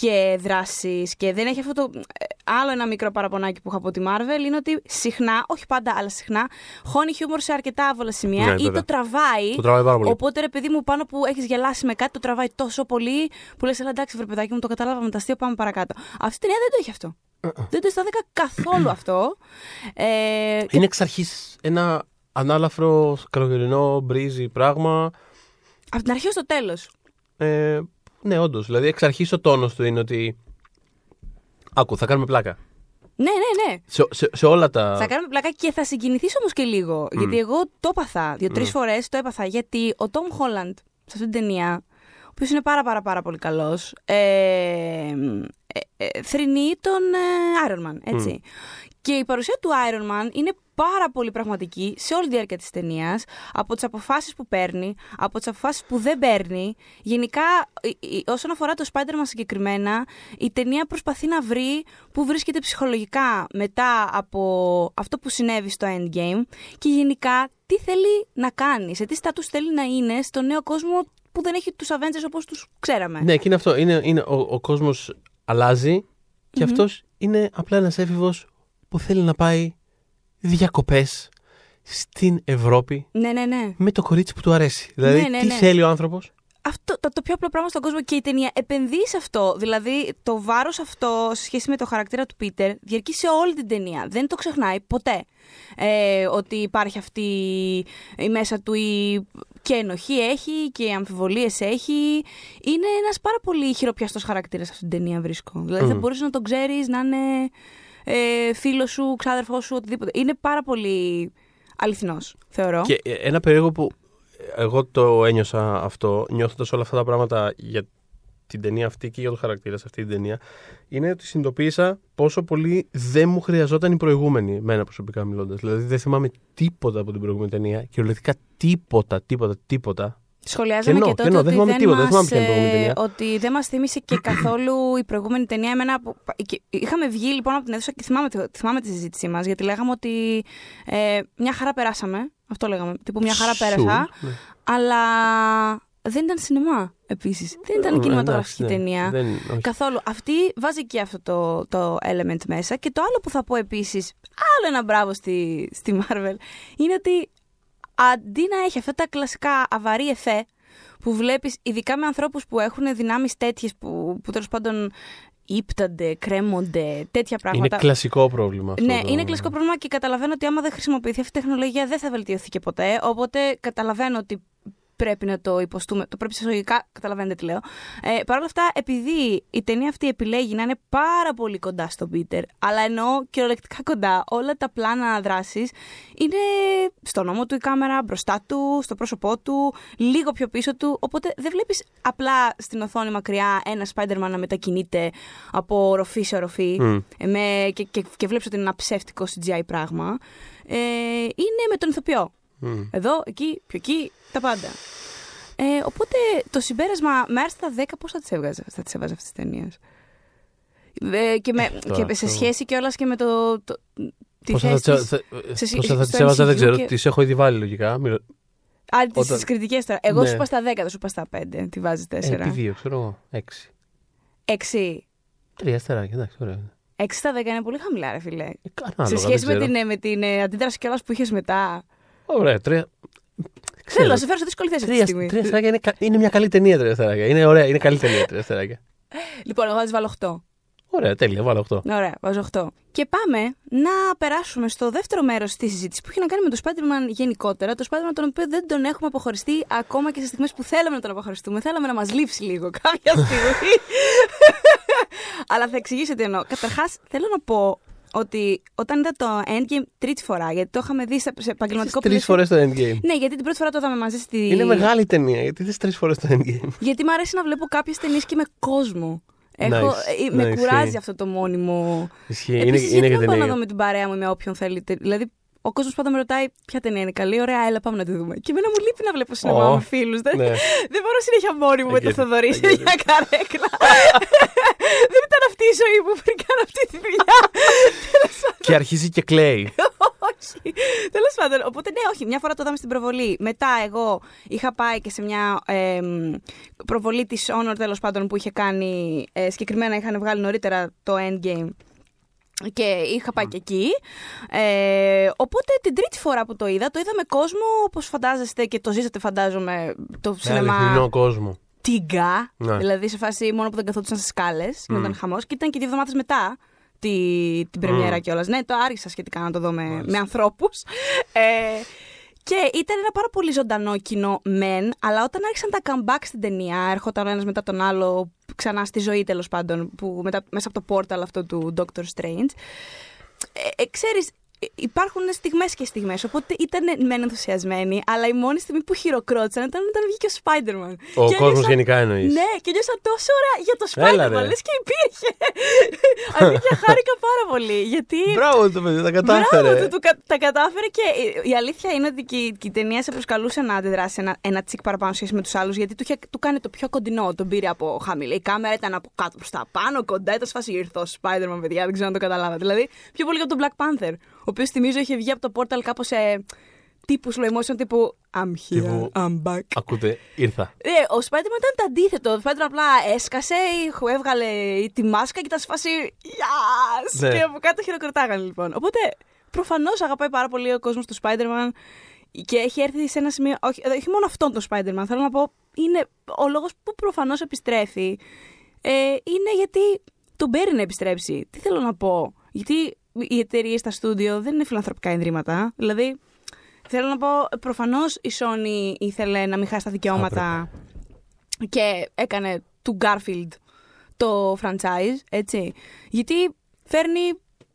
και δράση και δεν έχει αυτό το. ε, άλλο ένα μικρό παραπονάκι που είχα από τη Marvel είναι ότι συχνά, όχι πάντα, αλλά συχνά, χώνει χιούμορ σε αρκετά άβολα σημεία Ναι, ή βέβαια. το τραβάει. Το τραβάει πάρα πολύ. Οπότε ρε παιδί μου, πάνω που έχεις γελάσει με κάτι, το τραβάει τόσο πολύ που λες: Ελά, εντάξει, βρε παιδάκι μου, το καταλάβαμε τα αστείο, πάμε παρακάτω. Αυτή η ταινία δεν το έχει αυτό. Δεν το αισθάνθηκα καθόλου αυτό. Ε, και Είναι εξ αρχής ένα ανάλαφρο, καλοκαιρινό, μπρίζι πράγμα. από την αρχή ως το τέλος. Ε, ναι, όντως. Δηλαδή, εξ αρχής ο τόνος του είναι ότι. Άκου, θα κάνουμε πλάκα. Ναι, ναι, ναι. Σε, σε, σε όλα τα. Θα κάνουμε πλάκα και θα συγκινηθείς όμως και λίγο. Γιατί εγώ το έπαθα. Δύο-τρει φορές το έπαθα. Γιατί ο Τόμ Χόλαντ σε αυτή την ταινία, ο οποίος είναι πάρα πάρα πάρα πολύ καλός, ε, ε, ε, θρηνεί τον ε, Iron Man, έτσι. Και η παρουσία του Iron Man είναι πάρα πολύ πραγματική σε όλη τη διάρκεια της ταινίας, από τις αποφάσεις που παίρνει, από τις αποφάσεις που δεν παίρνει. Γενικά, η- η- όσον αφορά το Spider-Man συγκεκριμένα, η ταινία προσπαθεί να βρει που βρίσκεται ψυχολογικά μετά από αυτό που συνέβη στο Endgame και γενικά τι θέλει να κάνει, σε τι στάτους θέλει να είναι στο νέο κόσμο που δεν έχει τους Avengers όπως τους ξέραμε. Ναι, και είναι αυτό. Είναι, είναι, ο ο κόσμος αλλάζει και Μμμ. αυτός είναι απλά ένας έφηβος που θέλει να πάει διακοπές στην Ευρώπη ναι, ναι. ναι. με το κορίτσι που του αρέσει. Δηλαδή, Ναι, ναι, τι ναι. θέλει ο άνθρωπος; αυτό, το, το πιο απλό πράγμα στον κόσμο και η ταινία επενδύει σε αυτό. Δηλαδή, το βάρος αυτό σε σχέση με το χαρακτήρα του Πίτερ διαρκεί σε όλη την ταινία. Δεν το ξεχνάει ποτέ. Ε, ότι υπάρχει αυτή η μέσα του η και ενοχή έχει και αμφιβολίες έχει. Είναι ένας πάρα πολύ χειροπιαστός χαρακτήρας αυτή την ταινία βρίσκω. Δηλαδή θα Μμμ. μπορείς να τον ξέρεις να είναι ε, φίλος σου, ξάδερφός σου, οτιδήποτε. Είναι πάρα πολύ αληθινός, θεωρώ. Και ε, ένα περίεργο που εγώ το ένιωσα αυτό, νιώθοντας όλα αυτά τα πράγματα για την ταινία αυτή και για το χαρακτήρα σε αυτή την ταινία, είναι ότι συνειδητοποίησα πόσο πολύ δεν μου χρειαζόταν η προηγούμενη, μένα προσωπικά μιλώντας. Δηλαδή δεν θυμάμαι τίποτα από την προηγούμενη ταινία, κυριολεκτικά τίποτα, τίποτα, τίποτα. Σχολιάζαμε Κενό, και τότε κενό, δεν ότι, θυμάμαι δεν τίποτα, δεν μας, θυμάμαι ποια είναι η προηγούμενη ε, ταινία. ότι δεν μας θύμισε και καθόλου η προηγούμενη ταινία. Εμένα, που- και είχαμε βγει λοιπόν από την αίθουσα και θυμάμαι, τη- θυμάμαι τη συζήτησή μας γιατί λέγαμε ότι ε, μια χαρά περάσαμε. Αυτό λέγαμε. Τύπου μια χαρά Σουρ, πέρασα. ναι. Αλλά δεν ήταν σινεμά επίσης. Δεν ήταν Ε, κινηματογραφική εντάξει, ναι, ταινία. δεν- όχι. Καθόλου. Αυτή βάζει και αυτό το, το element μέσα. Και το άλλο που θα πω επίσης, άλλο ένα μπράβο στη, στη Marvel, είναι ότι αντί να έχει αυτά τα κλασικά αβαρή εφέ που βλέπεις ειδικά με ανθρώπους που έχουν δυνάμεις τέτοιες που, που τέλος πάντων ύπτανται, κρέμονται, τέτοια Είναι πράγματα. κλασικό πρόβλημα αυτό. Ναι, το- είναι κλασικό πρόβλημα και καταλαβαίνω ότι άμα δεν χρησιμοποιηθεί αυτή η τεχνολογία δεν θα βελτιωθεί και ποτέ. Οπότε καταλαβαίνω ότι πρέπει να το υποστούμε. Το πρέπει σε εισαγωγικά, καταλαβαίνετε τι λέω. Ε, Παρ' όλα αυτά, επειδή η ταινία αυτή επιλέγει να είναι πάρα πολύ κοντά στον Πίτερ, αλλά εννοώ κυριολεκτικά κοντά, όλα τα πλάνα δράσης είναι στο νόμο του η κάμερα, μπροστά του, στο πρόσωπό του, λίγο πιο πίσω του. Οπότε δεν βλέπεις απλά στην οθόνη μακριά ένα Spider-Man να μετακινείται από οροφή σε οροφή Μμ. ε, με, και, και, και βλέπεις ότι είναι ένα ψεύτικο CGI πράγμα. Ε, είναι με τον ηθοποιό. Μμ. Εδώ, εκεί, πιο εκεί, τα πάντα. Ε, οπότε το συμπέρασμα με άρεσε τα 10 πώς θα τις έβγαζε, θα τις έβαζε αυτές τις ταινίες; Ε, και, με, τώρα και σε αυτό- σχέση κιόλας και με το, το, τη Πώς θα, θέση θα, της- θα, σε- πώς θα στο τις έβαζα, δεν MCU ξέρω. και- Τις έχω ήδη βάλει λογικά. Μιλ- Α, τις, όταν- τις κριτικές τώρα. Εγώ Ναι. σου είπα στα 10, δεν σου είπα στα 5. Τι βάζεις Ε, 4. επί δύο, ξέρω εγώ. Έξι. 6. Τρία αστεράκια, εντάξει, ωραία. 6 στα 10 είναι πολύ χαμηλά, ρε φιλέ. Ε, Σε ανάλογα, σχέση δεν με ξέρω. την, ε, με την ε, αντίδραση κιόλας που είχες μετά. Ωραία, τρία. Θέλω να σε φέρω σε δύσκολη θέση αυτή τη Τρία, στιγμή. τρία αστεράκια είναι, κα- είναι μια καλή ταινία τρία αστεράκια. Είναι ωραία, είναι καλή ταινία τρία αστεράκια. Λοιπόν, εγώ θα τη βάλω 8. Ωραία, τέλεια, βάλω 8. Ωραία, βάζω 8. Και πάμε να περάσουμε στο δεύτερο μέρος της συζήτησης που έχει να κάνει με το Spider-Man γενικότερα. Το Spider-Man τον οποίο δεν τον έχουμε αποχωριστεί ακόμα και σε στιγμές που θέλαμε να τον αποχωριστούμε. Θέλαμε να μας λείψει λίγο κάποια στιγμή. *laughs* Αλλά θα εξηγήσω τι εννοώ. Καταρχάς, θέλω να πω ότι όταν είδα το Endgame τρίτη φορά, γιατί το είχαμε δει σε σε επαγγελματικό Τρεις πλαίσιο. φορές το endgame. Ναι, γιατί την πρώτη φορά το είδαμε μαζί στη. Είναι μεγάλη ταινία, γιατί θε τρεις φορές το endgame. Γιατί μου αρέσει να βλέπω κάποιες ταινίες και με κόσμο. Έχω, Nice. ε, με Nice, κουράζει ισχύει. αυτό το μόνιμο. Ισχύει, είναι, Επίσης, είναι γιατί και να πάω να ταινία. δω με την παρέα μου ή με όποιον θέλετε. Δηλαδή, ο κόσμος πάντα με ρωτάει ποια ταινία είναι καλή. Ωραία, έλα, πάμε να τη δούμε. Και εμένα μου λείπει να βλέπω σινεμά Ω, με φίλους. Δεν, ναι. δεν μπορώ συνέχεια μόνη μου με I το get it, Θοδωρή I σε get it. μια καρέκλα. *laughs* δεν ήταν αυτή η ζωή μου πριν κάνω αυτή τη δουλειά. Τέλος πάντων. Και αρχίζει και κλαίει. *laughs* όχι. Τέλος πάντων. Οπότε, ναι, όχι. Μια φορά το είδαμε στην προβολή. Μετά, εγώ είχα πάει και σε μια εμ, προβολή της Honor, τέλος πάντων, που είχε κάνει. Ε, συγκεκριμένα είχαν βγάλει νωρίτερα το Endgame. Και είχα πάει και εκεί. Ε, οπότε την τρίτη φορά που το είδα, το είδα με κόσμο όπως φαντάζεστε και το ζήσατε, φαντάζομαι, το Με σινεμά αληθινό κόσμο. τίγκα. Ναι. Δηλαδή σε φάση μόνο που δεν καθόντουσαν στις σκάλες. Mm. Ήταν χαμός. Και ήταν και δύο εβδομάδες μετά τη, την πρεμιέρα Μμ. κιόλας. Ναι, το άργησα σχετικά να το δω με, με ανθρώπους. Ε, και ήταν ένα πάρα πολύ ζωντανό κοινό, μεν, αλλά όταν άρχισαν τα comeback στην ταινία, έρχονταν ο ένας μετά τον άλλο, ξανά στη ζωή τέλος πάντων, που μετά, μέσα από το portal αυτό του Doctor Strange. Ε, ε, ξέρεις, ε, υπάρχουν στιγμές και στιγμές, οπότε ήταν μεν ενθουσιασμένοι, αλλά η μόνη στιγμή που χειροκρότησαν ήταν όταν βγήκε ο Spider-Man. Ο Και κόσμος ένιωσα- γενικά εννοείς. Ναι, και νιώσα τόσο ωραία για το Έλα, Spider-Man, ρε. λες και υπήρχε. *laughs* Αλήθεια, χάρηκα πάρα πολύ, γιατί... Μπράβο το παιδί, τα Μπράβο, κατάφερε. του, του κα- τα κατάφερε και η- η αλήθεια είναι ότι και, η- και η ταινία σε προσκαλούσε να αντιδράσει ένα, ένα τσικ παραπάνω σχέση με τους άλλους, γιατί του, είχε, του κάνει το πιο κοντινό. Τον πήρε από χαμηλή. Η κάμερα ήταν από κάτω προς τα πάνω, κοντά. Ήταν σφάση ήρθε ο Spider-Man, παιδιά, δεν ξέρω αν το καταλάβατε. Δηλαδή, πιο πολύ από τον Black Panther, ο οποίος θυμίζω είχε βγει από το portal κάπως σε τύπου slow motion τύπου I'm here, Τύπου- I'm back. Ακούτε, ήρθα. Ε, ο Spider-Man ήταν το αντίθετο. Ο Spider-Man απλά έσκασε, ηχ- έβγαλε τη μάσκα και ήταν σε φάση Yes! Ναι. Και από κάτω χειροκροτάγανε λοιπόν. Οπότε προφανώς αγαπάει πάρα πολύ ο κόσμος του Spider-Man και έχει έρθει σε ένα σημείο. Όχι, ε, όχι μόνο αυτόν τον Spider-Man, θέλω να πω. Είναι ο λόγος που προφανώς επιστρέφει. Ε, είναι γιατί τον παίρνει να επιστρέψει. Τι θέλω να πω; Γιατί οι εταιρείες στα στούντιο δεν είναι φιλανθρωπικά ιδρύματα. Δηλαδή, θέλω να πω, προφανώς η Sony ήθελε να μην χάσει τα δικαιώματα και έκανε του Garfield το franchise, έτσι. Γιατί φέρνει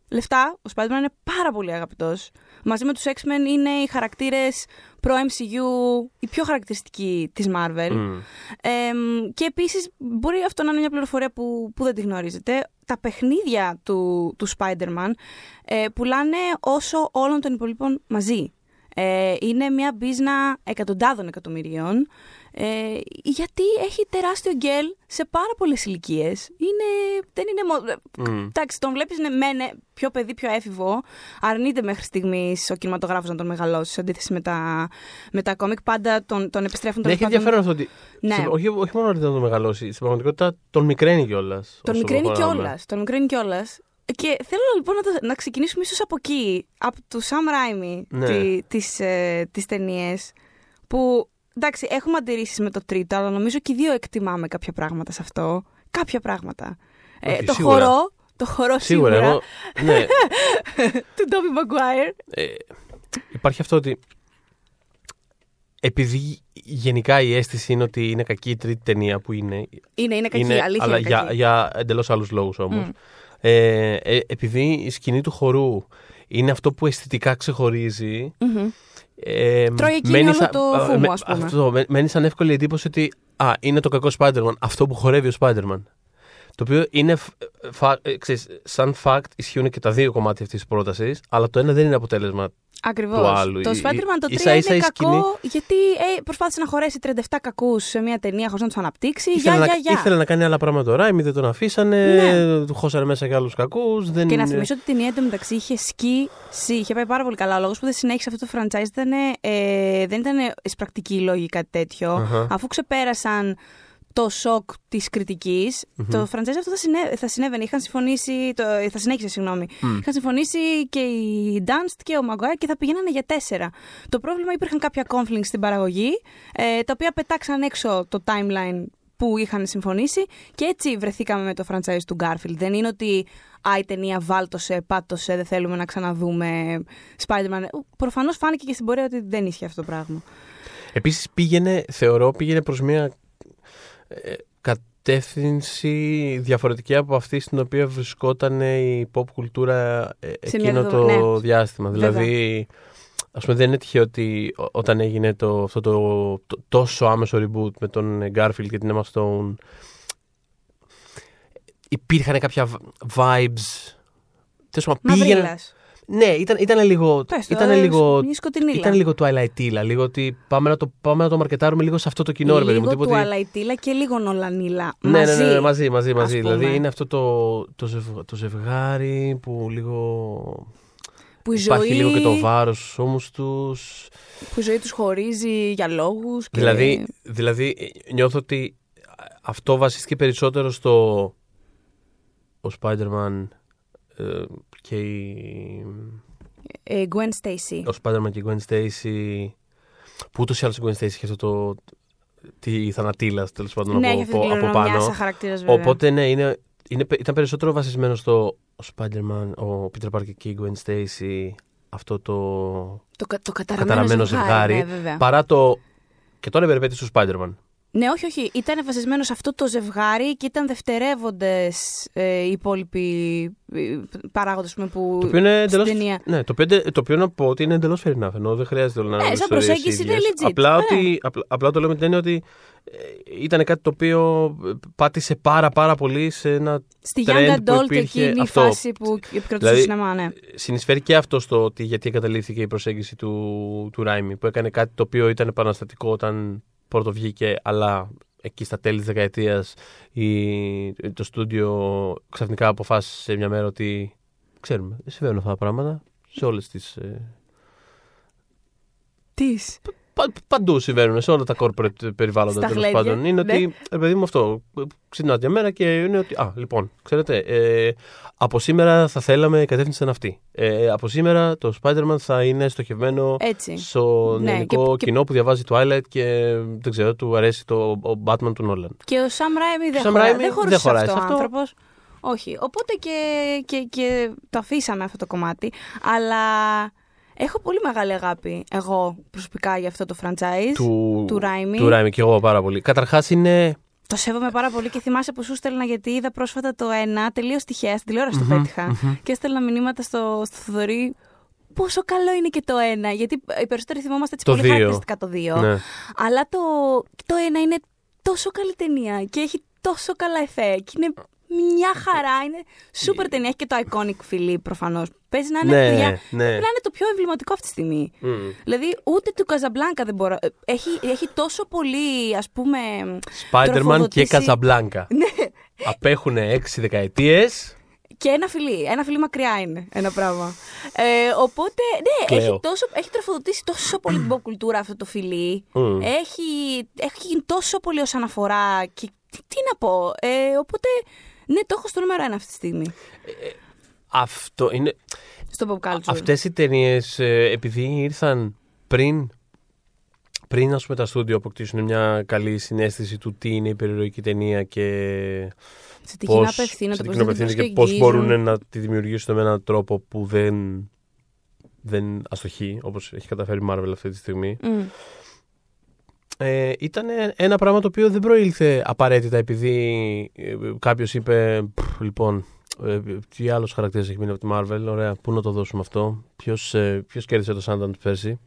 λεφτά, ο Spider-Man είναι πάρα πολύ αγαπητός. Μαζί με τους X-Men είναι οι χαρακτήρες προ-MCU, οι πιο χαρακτηριστικοί της Marvel. Μμ. Εμ, και επίσης μπορεί αυτό να είναι μια πληροφορία που, που δεν τη γνωρίζετε. Τα παιχνίδια του, του Spider-Man ε, πουλάνε όσο όλων των υπολείπων μαζί. Ε, είναι μια μπίζνα εκατοντάδων εκατομμυρίων ε, γιατί έχει τεράστιο γκέλ σε πάρα πολλές ηλικίες. Είναι, δεν είναι μόνο. Μμ. Εντάξει, τον βλέπεις ναι, μεν ναι, πιο παιδί, πιο έφηβο. Αρνείται μέχρι στιγμής ο κινηματογράφος να τον μεγαλώσει σε αντίθεση με τα, με τα κόμικ. Πάντα τον, τον επιστρέφουν Ναι, τέλος έχει πάντων- ενδιαφέρον αυτό ότι. Ναι. σε- όχι, όχι μόνο ότι δεν τον μεγαλώσει, στην πραγματικότητα τον μικραίνει κιόλας. Τον μικραίνει κιόλας. Τον μικραίνει κιόλας. Και θέλω λοιπόν να, το- να ξεκινήσουμε ίσως από εκεί, από του Sam Raimi, Ναι. τη, τις, ε, τις ταινίες, που εντάξει έχουμε αντιρρήσεις με το τρίτο, αλλά νομίζω και οι δύο εκτιμάμε κάποια πράγματα σε αυτό. Κάποια πράγματα. Ε, Όχι, το σίγουρα. χορό, το χορό σίγουρα, Σίγουρα, εγώ. Ναι, *laughs* του Ντόμπι Μαγκουάιρ. ε, υπάρχει αυτό ότι. Επειδή γενικά η αίσθηση είναι ότι είναι κακή η τρίτη ταινία που είναι. Είναι, είναι κακή, είναι, αλήθεια αλλά είναι για, κακή. για εντελώς άλλους λόγους όμως. Μμ. Ε, ε, επειδή η σκηνή του χορού είναι αυτό που αισθητικά ξεχωρίζει. Μμμ. Ε, Τρώει εκείνη μένει όλο σαν- το α, φούμο, με- ας πούμε. Αυτό, με- μένει σαν εύκολη εντύπωση ότι α, είναι το κακό Spider-Man, αυτό που χορεύει ο Spider-Man. Το οποίο είναι, φ- φα- ε, ξέρεις, σαν fact, ισχύουν και τα δύο κομμάτια αυτής της πρότασης, αλλά το ένα δεν είναι αποτέλεσμα. Ακριβώς. του άλλου. Το Η- Spider-Man το 3 ίσα- ίσα είναι η κακό σκηνή- γιατί ε, προσπάθησε να χωρέσει 37 κακούς σε μια ταινία χωρίς να τους αναπτύξει. Ήθελε, Για, να, για, για. ήθελε να κάνει άλλα πράγματα τώρα, εμείς δεν τον αφήσανε, Ναι. του χώσανε μέσα και άλλους κακούς. Δεν... Και να θυμίσω ότι η ταινία εντωμεταξύ είχε σκίσει, είχε πάει πάρα πολύ καλά. Ο λόγος που δεν συνέχισε αυτό το franchise ήταν, ε, δεν ήταν εισπρακτική λόγη ή κάτι τέτοιο. Αχα. Αφού ξεπέρασαν το σοκ της κριτικη Το franchise αυτό θα, συνέ, θα συνέβαινε. Είχαν συμφωνήσει. Το, θα συνέχισε, συγγνώμη. Είχαν συμφωνήσει και η Dunst και ο Maguire και θα πηγαίνανε για τέσσερα. Το πρόβλημα υπήρχαν κάποια conflicts στην παραγωγή, ε, τα οποία πετάξαν έξω το timeline που είχαν συμφωνήσει και έτσι βρεθήκαμε με το franchise του Garfield. Δεν είναι ότι α, η ταινία βάλτωσε, πάτωσε, δεν θέλουμε να ξαναδούμε Spider-Man. Προφανώς φάνηκε και στην πορεία ότι δεν ίσχυε αυτό το πράγμα. Επίσης πήγαινε, θεωρώ, πήγαινε προς μια ε, κατεύθυνση διαφορετική από αυτή στην οποία βρισκόταν η pop κουλτούρα ε, εκείνο το ναι. διάστημα. Δηλαδή, ας πούμε δεν είναι τυχαίο ότι όταν έγινε το, αυτό το, τόσο άμεσο reboot με τον Garfield και την Emma Stone υπήρχαν κάποια vibes Τέλος πάντων, ναι, ήταν, ήταν λίγο. Πες ήταν, λίγο ήταν λίγο Twilight Λίγο ότι πάμε να, το, πάμε να το μαρκετάρουμε λίγο σε αυτό το κοινό, ρε παιδί μου. Λίγο Twilight και λίγο Νολανίλα. Ναι, μαζί, ναι, ναι, ναι, μαζί, μαζί. μαζί. Δηλαδή είναι αυτό το, το, ζευ, το ζευγάρι που λίγο. Που η Υπάρχει ζωή... λίγο και το βάρος στους ώμους τους. Που η ζωή τους χωρίζει για λόγους. Και... Δηλαδή, δηλαδή νιώθω ότι αυτό βασίστηκε περισσότερο στο. Ο Spider-Man ε, και η... Ε, Gwen Stacy. Ο Spider-Man και η Gwen Stacy. Που ούτως ή άλλως η Gwen Stacy είχε αυτό το. τη θανατήλα τέλος πάντων ναι, από, από, από πάνω. Οπότε ναι, είναι, είναι, ήταν περισσότερο βασισμένο στο ο Spider-Man, ο Peter Parker και η Gwen Stacy. Αυτό το. Το, το καταραμένο, καταραμένο ζευγάρι. ζευγάρι ναι, παρά το. Και τώρα η του Spider-Man. Ναι, όχι, όχι. Ήταν βασισμένο σε αυτό το ζευγάρι και ήταν δευτερεύοντες ε, οι υπόλοιποι ε, παράγοντες που. Το οποίο είναι εντελώ. Ναι, το οποίο, το οποίο να πω ότι είναι εντελώς fair enough. δεν χρειάζεται να Ναι, σαν προσέγγιση είναι legit. Απλά, ναι. ότι, απλά, απλά το λέω με την έννοια ότι ε, ήταν κάτι το οποίο πάτησε πάρα πάρα πολύ σε ένα Στη Young Adult εκείνη η φάση που επικρατούσε δηλαδή, το σινεμά, ναι. Συνεισφέρει και αυτό στο ότι γιατί εγκαταλείφθηκε η προσέγγιση του, του Ράιμι που έκανε κάτι το οποίο ήταν επαναστατικό όταν πρώτο βγήκε, αλλά εκεί στα τέλη της δεκαετίας το στούντιο ξαφνικά αποφάσισε μια μέρα ότι ξέρουμε, δεν συμβαίνουν αυτά τα πράγματα σε όλες τις... Ε... Τις; Παντού συμβαίνουν σε όλα τα corporate περιβάλλοντα τέλος πάντων. Είναι ναι. ότι, ρε παιδί μου, αυτό. Ξυπνάτε μια μέρα και είναι ότι. Α, λοιπόν, ξέρετε, ε, από σήμερα θα θέλαμε η κατεύθυνση να αυτή. Ε, από σήμερα το Spider-Man θα είναι στοχευμένο Έτσι. στο ναι, ελληνικό και, κοινό που διαβάζει Twilight και δεν ξέρω, του αρέσει το ο Batman του Nolan. Και ο Sam Raimi δεν, χωράει, δεν χωράει αυτό ο άνθρωπος. Όχι. Οπότε και, και, και το αφήσαμε αυτό το κομμάτι. Αλλά Έχω πολύ μεγάλη αγάπη εγώ προσωπικά για αυτό το franchise του, του Raimi. Του Raimi και εγώ πάρα πολύ. Καταρχάς είναι. Το σέβομαι πάρα πολύ και θυμάσαι που σου στέλνα γιατί είδα πρόσφατα το ένα τελείως τυχαία, στην τηλεόραση το πετυχα και έστελνα μηνύματα στο, στο Θοδωρή πόσο καλό είναι και το ένα. Γιατί οι περισσότεροι θυμόμαστε έτσι πολύ χαρακτηριστικά το δύο. Ναι. Αλλά το, το ένα είναι τόσο καλή ταινία και έχει τόσο καλά εφέ και είναι μια χαρά. Είναι σούπερ ταινία. Έχει και το iconic φιλί προφανώς. Παίζει να είναι, ναι, ναι. να είναι το πιο εμβληματικό αυτή τη στιγμή. Mm. Δηλαδή, ούτε του Καζαμπλάνκα δεν μπορώ. Έχει, έχει τόσο πολύ, ας πούμε. Spider-Man και Καζαμπλάνκα. ναι. Απέχουν έξι δεκαετίες. Και ένα φιλί. Ένα φιλί μακριά είναι ένα πράγμα. Ε, οπότε, ναι, έχει, τόσο, έχει τροφοδοτήσει τόσο πολύ την pop κουλτούρα αυτό το φιλί. Mm. Έχει, έχει γίνει τόσο πολύ ω αναφορά. Και τι, τι να πω. Ε, οπότε, ναι, το έχω στο νούμερο ένα αυτή τη στιγμή. Ε, αυτό είναι. Στο pop culture. Αυτές οι ταινίες, ε, επειδή ήρθαν πριν πριν ας πούμε τα στούντιο αποκτήσουν μια καλή συνέστηση του τι είναι η περιοχή ταινία και σε τι πώς, απευθύνεται, σε πώς, και πώς μπορούν να τη δημιουργήσουν με έναν τρόπο που δεν, δεν αστοχεί όπως έχει καταφέρει η Marvel αυτή τη στιγμή mm ε, ήταν ένα πράγμα το οποίο δεν προήλθε απαραίτητα επειδή ε, κάποιος είπε λοιπόν ε, τι άλλος χαρακτήρας έχει μείνει από τη Marvel. Ωραία, πού να το δώσουμε αυτό. Ποιος ε, ποιος κέρδισε το Sundance πέρσι.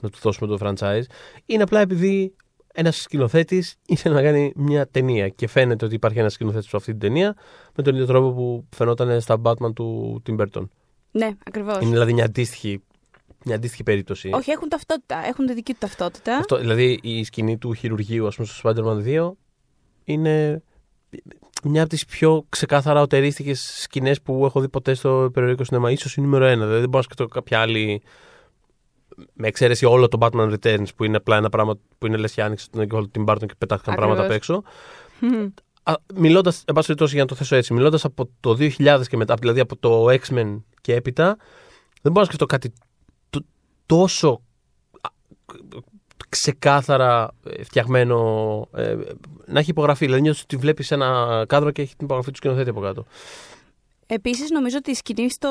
Να του δώσουμε το franchise. Είναι απλά επειδή ένας σκηνοθέτης ήθελε να κάνει μια ταινία. Και φαίνεται ότι υπάρχει ένας σκηνοθέτης σε αυτή την ταινία με τον ίδιο τρόπο που φαινόταν στα Batman του Tim Burton. Ναι, ακριβώς. Είναι δηλαδή μια αντίστοιχη μια αντίστοιχη περίπτωση. Όχι, έχουν ταυτότητα. Έχουν τη δική του ταυτότητα. Αυτό, δηλαδή η σκηνή του χειρουργείου, ας πούμε, στο Spider-Man 2 είναι μια από τις πιο ξεκάθαρα οτερίστικες σκηνές που έχω δει ποτέ στο περιοδικό σινεμά. σω η νούμερο ένα. Δηλαδή δεν μπορώ να σκεφτώ κάποια άλλη με εξαίρεση όλο το Batman Returns που είναι απλά ένα πράγμα που είναι λες και άνοιξε τον Encol Tim Burton και πετάχτηκαν πράγματα απ' έξω. Μιλώντας, εν πάση περιπτώσει, για να το θέσω έτσι, μιλώντας από το 2000 και μετά, δηλαδή από το X-Men και έπειτα, δεν μπορώ να σκεφτώ κάτι τ- τόσο α, ξεκάθαρα ε, φτιαγμένο ε, να έχει υπογραφεί. Δηλαδή νιώθεις ότι βλέπεις ένα κάδρο και έχει την υπογραφή του σκηνοθέτη από κάτω. Επίσης, νομίζω ότι η σκηνή στο,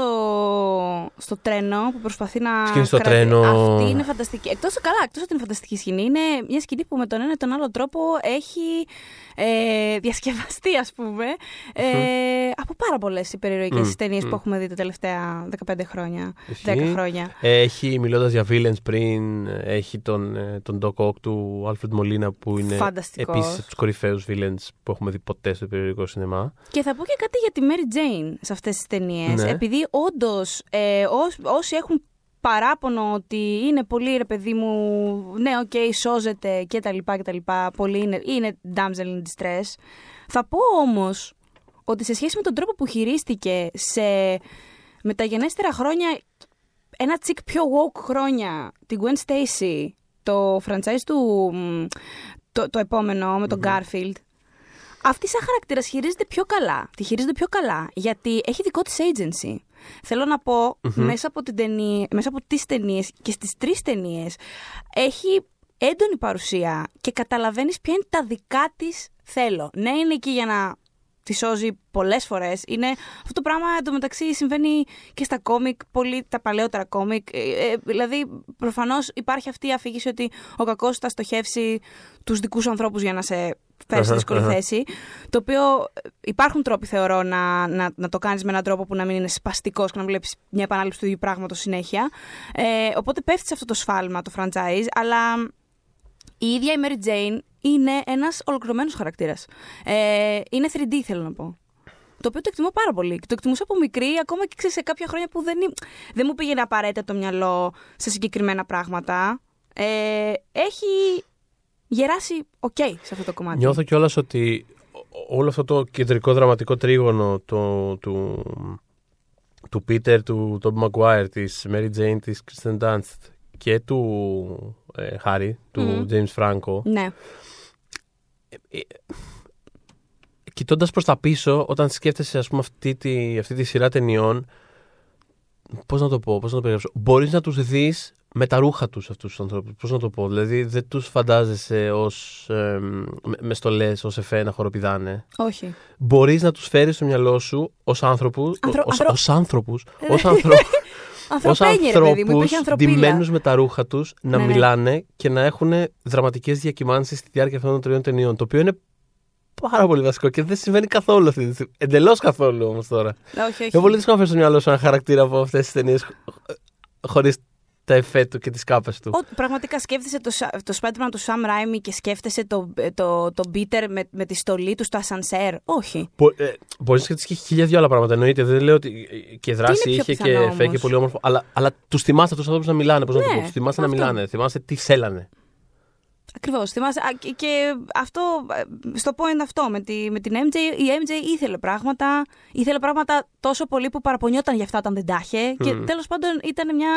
στο τρένο που προσπαθεί να. Σκηνή στο κρατη- τρένο. Αυτή είναι φανταστική. Εκτός, καλά, εκτός ότι είναι φανταστική σκηνή, είναι μια σκηνή που με τον ένα ή τον άλλο τρόπο έχει ε, διασκευαστεί, ας πούμε, ε, από πάρα πολλές υπερηρωικές Μμμ, ταινίες μμ. που έχουμε δει τα τελευταία 15 χρόνια, Ισχύει. 10 χρόνια. Έχει, μιλώντας για villains πριν, έχει τον, ε, τον Doc Ock του Alfred Molina που είναι Φανταστικός. επίσης από τους κορυφαίους villains που έχουμε δει ποτέ στο υπερηρωικό σινεμά. Και θα πω και κάτι για τη Mary Jane σε αυτές τις ταινίες. Ναι. Επειδή όντως ε, ως- όσοι έχουν παράπονο ότι είναι πολύ ρε παιδί μου, ναι, οκ, σώζεται και τα λοιπά και τα λοιπά, πολύ είναι, είναι damsel in distress. Θα πω όμως ότι σε σχέση με τον τρόπο που χειρίστηκε σε μεταγενέστερα χρόνια, ένα τσικ πιο woke χρόνια, την Gwen Stacy, το franchise του, μ, το, το επόμενο με τον Garfield, αυτή σαν χαρακτήρας χειρίζεται πιο καλά. Τη χειρίζεται πιο καλά γιατί έχει δικό της agency. Θέλω να πω, μέσα από, την ταινία, μέσα από τις ταινίες και στις τρεις ταινίες έχει έντονη παρουσία και καταλαβαίνεις ποια είναι τα δικά της θέλω. Ναι, είναι εκεί για να τη σώζει πολλές φορές. Είναι, αυτό το πράγμα εντωμεταξύ συμβαίνει και στα κόμικ, πολύ τα παλαιότερα κόμικ. Ε, ε, δηλαδή, προφανώς υπάρχει αυτή η αφήγηση ότι ο κακός θα στοχεύσει τους δικούς ανθρώπους για να σε φέρει σε δύσκολη θέση. Το οποίο ε, υπάρχουν τρόποι, θεωρώ, να, να, να το κάνεις με έναν τρόπο που να μην είναι σπαστικός και να βλέπεις μια επανάληψη του ίδιου πράγματος συνέχεια. Ε, οπότε πέφτει σε αυτό το σφάλμα το franchise, αλλά η ίδια η Mary Jane είναι ένας ολοκληρωμένος χαρακτήρας. Ε, είναι 3D, θέλω να πω. Το οποίο το εκτιμώ πάρα πολύ. Και Το εκτιμούσα από μικρή, ακόμα και ξέρεις, σε κάποια χρόνια που δεν, εί- δεν μου πήγαινε απαραίτητα το μυαλό σε συγκεκριμένα πράγματα. Ε, έχει γεράσει οκ σε αυτό το κομμάτι. Νιώθω κιόλας ότι ό- όλο αυτό το κεντρικό δραματικό τρίγωνο το, του, του Peter, του Tom Maguire, της Mary Jane, της Kristen Dunst και του ε, Harry, του Μμμ. James Franco, Ναι. κοιτώντας προς τα πίσω, όταν σκέφτεσαι ας πούμε, αυτή, τη, αυτή τη σειρά ταινιών, πώς να το πω, πώς να το περιγράψω, μπορείς να τους δεις με τα ρούχα τους αυτούς τους ανθρώπους. Πώς να το πω, δηλαδή δεν τους φαντάζεσαι ως ε, με, με στολές, ως εφέ να χοροπηδάνε. Όχι. Μπορείς να τους φέρεις στο μυαλό σου ως άνθρωπου. Ανθρω- Ως, ανθρω- ως άνθρωπους, Ε, *laughs* ως ανθρω- ως Ανθρωπένιε, ρε παιδί μου, υπήρχε ανθρώπους ανθρωπίλα. ντυμένους με τα ρούχα τους να Ναι, ναι. μιλάνε και να έχουν δραματικές διακυμάνσεις στη διάρκεια αυτών των τριών ταινιών. Το οποίο είναι πάρα πολύ βασικό και δεν συμβαίνει καθόλου αυτή τη στιγμή. Εντελώς καθόλου όμως τώρα. Όχι, όχι. Είναι πολύ δύσκολο να φέρει στο μυαλό σου ένα χαρακτήρα από αυτές τις ταινίες χωρίς τα εφέ του και τις κάπες του. Ό, πραγματικά σκέφτεσαι το, Σα- το Spider-Man του Sam Raimi και σκέφτεσαι το, το, το Peter με, με τη στολή του στο ασανσέρ. Όχι. ε, Μπορείς να σκεφτείς και χίλια δυο άλλα πράγματα. Εννοείται. Δεν λέω ότι και δράση είναι πιο είχε πιθανό και φέ και όμως; πολύ όμορφο. Αλλά, αλλά τους θυμάστε τους ανθρώπους να μιλάνε. Πώς να το Ναι, πω. Τους θυμάστε να αυτό. μιλάνε. Θυμάστε τι θέλανε. Ακριβώς. Θυμάσαι. α, και, και αυτό, ε, στο point αυτό, με, τη, με την MJ, η MJ ήθελε πράγματα. Ήθελε πράγματα τόσο πολύ που παραπονιόταν για αυτά όταν δεν τα είχε. Και τέλος πάντων ήταν μια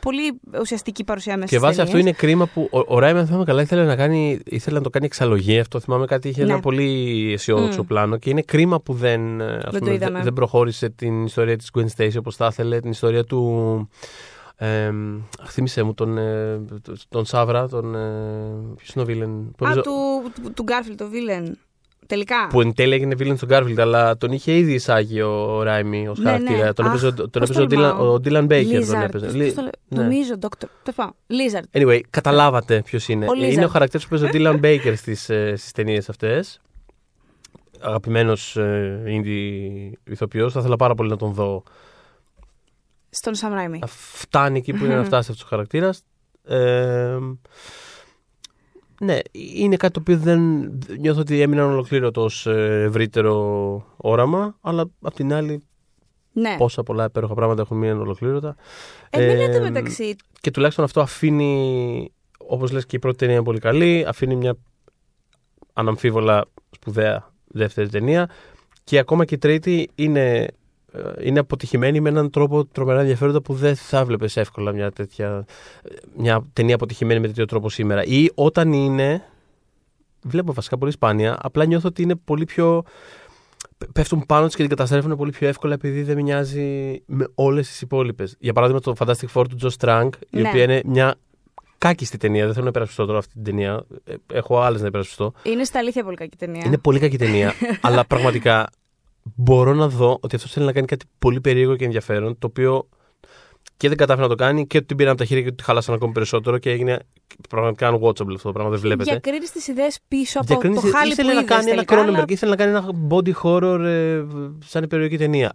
πολύ ουσιαστική παρουσία μέσα Και βάσει στις αυτού είναι ταινίες. κρίμα που ο, ο Ράιμαν, αν θυμάμαι καλά, ήθελε να, κάνει, ήθελε να το κάνει εξαλλογή. Αυτό θυμάμαι κάτι είχε Ναι. ένα πολύ αισιόδοξο Μμ. πλάνο. Και είναι κρίμα που δεν, ε, ας το πούμε, είδαμε. δεν, δεν προχώρησε την ιστορία της Gwen Stacy όπως θα ήθελε, την ιστορία του. Ε, αχ, θύμισε μου τον, ε, τον Σάβρα, τον. Ε, Ποιος είναι ο Βίλεν. που Α, νομίζω- του, του, του Garfield, το Villain. Τελικά. Που εν τέλει έγινε Βίλεν στον Garfield, αλλά τον είχε ήδη εισάγει ο Ράιμι ως Ναι, χαρακτήρα. ναι. Τον Αχ, έπαιζε, τον πώς έπαιζε ο, τολμάω. Dylan, ο Dylan Baker. Τον Lizard. έπαιζε. Πώς Λι- το λέ- ναι. Νομίζω, Dr. Τέλος πάντων, Lizard. Anyway, καταλάβατε ποιος είναι. Ο Lizard. είναι ο χαρακτήρας που παίζει ο Dylan Baker στις ε, στις ταινίες αυτές. Αγαπημένος ε, indie ηθοποιός. Θα ήθελα πάρα πολύ να τον δω. Στον Sam Raimi. Να φτάνει εκεί που είναι να φτάσει αυτός ο χαρακτήρας. Ε, ναι, είναι κάτι το οποίο δεν νιώθω ότι έμειναν ολοκλήρωτο ως ε, ευρύτερο όραμα, αλλά απ' την άλλη Ναι. πόσα πολλά υπέροχα πράγματα έχουν μείνει ολοκλήρωτα. Εμένα Ε, το μεταξύ. Και τουλάχιστον αυτό αφήνει, όπως λες και η πρώτη ταινία είναι πολύ καλή, αφήνει μια αναμφίβολα σπουδαία δεύτερη ταινία και ακόμα και η τρίτη είναι ε, είναι αποτυχημένη με έναν τρόπο τρομερά ενδιαφέροντα που δεν θα έβλεπε εύκολα μια τέτοια. μια ταινία αποτυχημένη με τέτοιο τρόπο σήμερα. Ή όταν είναι. Βλέπω βασικά πολύ σπάνια. Απλά νιώθω ότι είναι πολύ πιο. Πέφτουν πάνω της και την καταστρέφουν πολύ πιο εύκολα επειδή δεν μοιάζει με όλες τις υπόλοιπες. Για παράδειγμα, το Fantastic Four του Joe Strang, η Ναι. οποία είναι μια κάκιστη ταινία. Δεν θέλω να υπερασπιστώ τώρα αυτή την ταινία. Ε, Έχω άλλες να υπερασπιστώ. Είναι στα αλήθεια πολύ κακή ταινία. Είναι πολύ κακή ταινία. *laughs* αλλά πραγματικά μπορώ να δω ότι αυτός θέλει να κάνει κάτι πολύ περίεργο και ενδιαφέρον, το οποίο και δεν κατάφερε να το κάνει και ότι την πήραν από τα χέρια και ότι τη χάλασαν ακόμη περισσότερο και έγινε πραγματικά unwatchable αυτό το πράγμα. Δεν βλέπετε. Διακρίνεις τις ιδέες πίσω από Διακρίνεις- το χάλι ήθελε που να είδες κάνει ένα τελικά, Cronenberg, αλλά- ήθελε να κάνει ένα body horror ε, σαν περιοχή ταινία.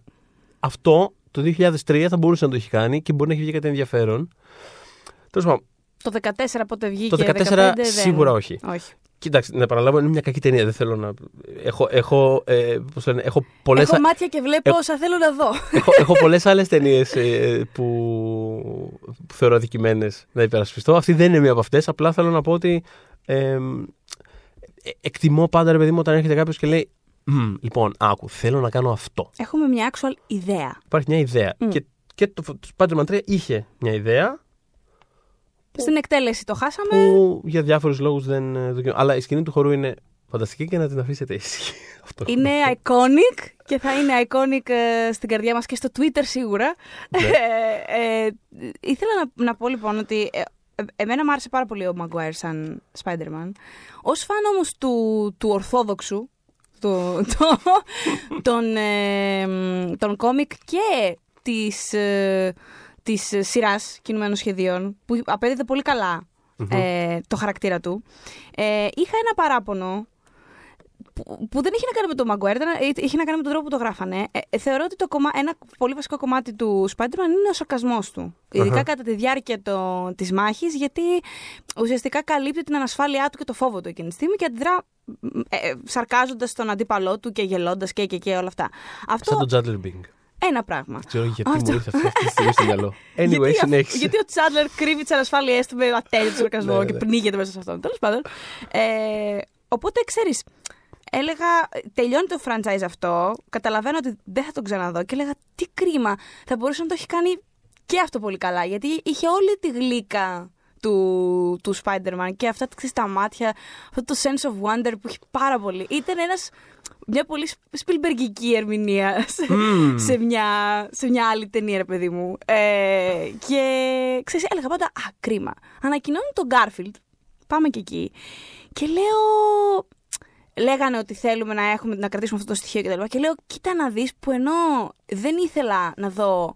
Αυτό το 2003 θα μπορούσε να το έχει κάνει και μπορεί να έχει βγει κάτι ενδιαφέρον. Τέλος πάντων, Το 14 πότε βγήκε. το 14 15, δεν- σίγουρα όχι. όχι. Κοίταξε, να επαναλάβω, είναι μια κακή ταινία. Δεν θέλω να. Έχω, έχω, ε, πώς το λένε, έχω πολλές Έχω μάτια και βλέπω Ε- όσα θέλω να δω. έχω, έχω πολλές άλλες ταινίες ε, που, που θεωρώ αδικημένες να υπερασπιστώ. Αυτή δεν είναι μία από αυτές. Απλά θέλω να πω ότι ε, ε, εκτιμώ πάντα, ρε παιδί μου, όταν έρχεται κάποιος και λέει «Μμ, Λοιπόν, άκου, θέλω να κάνω αυτό. Έχουμε μια actual ιδέα. Υπάρχει μια ιδέα. Μμ. Και, και το, το Spider-Man 3 είχε μια ιδέα Στην εκτέλεση το χάσαμε. που για διάφορους λόγους δεν ε, δοκιμ- Αλλά η σκηνή του χορού είναι φανταστική και να την αφήσετε ήσυχη. *laughs* Αυτό έχω Είναι να *laughs* πω. iconic και θα είναι iconic ε, στην καρδιά μας και στο Twitter σίγουρα. Ναι. *laughs* Ε, ε, ήθελα να, να πω λοιπόν ότι ε, ε, εμένα μου άρεσε πάρα πολύ ο Maguire σαν Spider-Man. Ως φαν όμως του, του ορθόδοξου, του, το, των, ε, μ, των κόμικ και της, ε, της σειράς κινουμένων σχεδίων που απέδιδε πολύ καλά ε, το χαρακτήρα του. Ε, είχα ένα παράπονο που, που δεν είχε να κάνει με τον Maguire, ήταν- ε, είχε να κάνει με τον τρόπο που το γράφανε. Ε, ε, θεωρώ ότι το κομμά, ένα πολύ βασικό κομμάτι του Spider-Man είναι ο σαρκασμός του. Ειδικά Αχα. κατά τη διάρκεια το, της μάχης, γιατί ουσιαστικά καλύπτει την ανασφάλειά του και το φόβο του εκείνη τη στιγμή και αντιδρά ε, ε, σαρκάζοντας τον αντίπαλό του και γελώντας και, και, και όλα αυτά. Αυτό Σαν τον Τζάντλερ Μπινγκ. Ένα πράγμα. Δεν ξέρω γιατί Αυτό. μου ήρθε αυτή τη στιγμή στο μυαλό. *laughs* Anyway, γιατί, συνέχισε. γιατί ο Τσάντλερ κρύβει τις ανασφάλειές του με ατέλειο *laughs* σαρκασμό Ναι, και ναι. πνίγεται μέσα σε αυτόν. Τέλος πάντων. Ε, οπότε ξέρεις, έλεγα, τελειώνει το franchise αυτό. Καταλαβαίνω ότι δεν θα τον ξαναδώ και έλεγα τι κρίμα. Θα μπορούσε να το έχει κάνει και αυτό πολύ καλά. Γιατί είχε όλη τη γλύκα του, του Spider-Man και αυτά ξέρεις, τα μάτια, αυτό το sense of wonder που έχει πάρα πολύ. Ήταν ένας, μια πολύ σπιλμπεργική ερμηνεία σε, Μμμ. σε, μια, σε μια άλλη ταινία, ρε παιδί μου. Ε, και ξέρεις, έλεγα πάντα, α, κρίμα. Ανακοινώνουν τον Garfield, πάμε και εκεί, και λέω, λέγανε ότι θέλουμε να, έχουμε, να κρατήσουμε αυτό το στοιχείο κτλ. Και λέω, κοίτα να δεις που ενώ δεν ήθελα να δω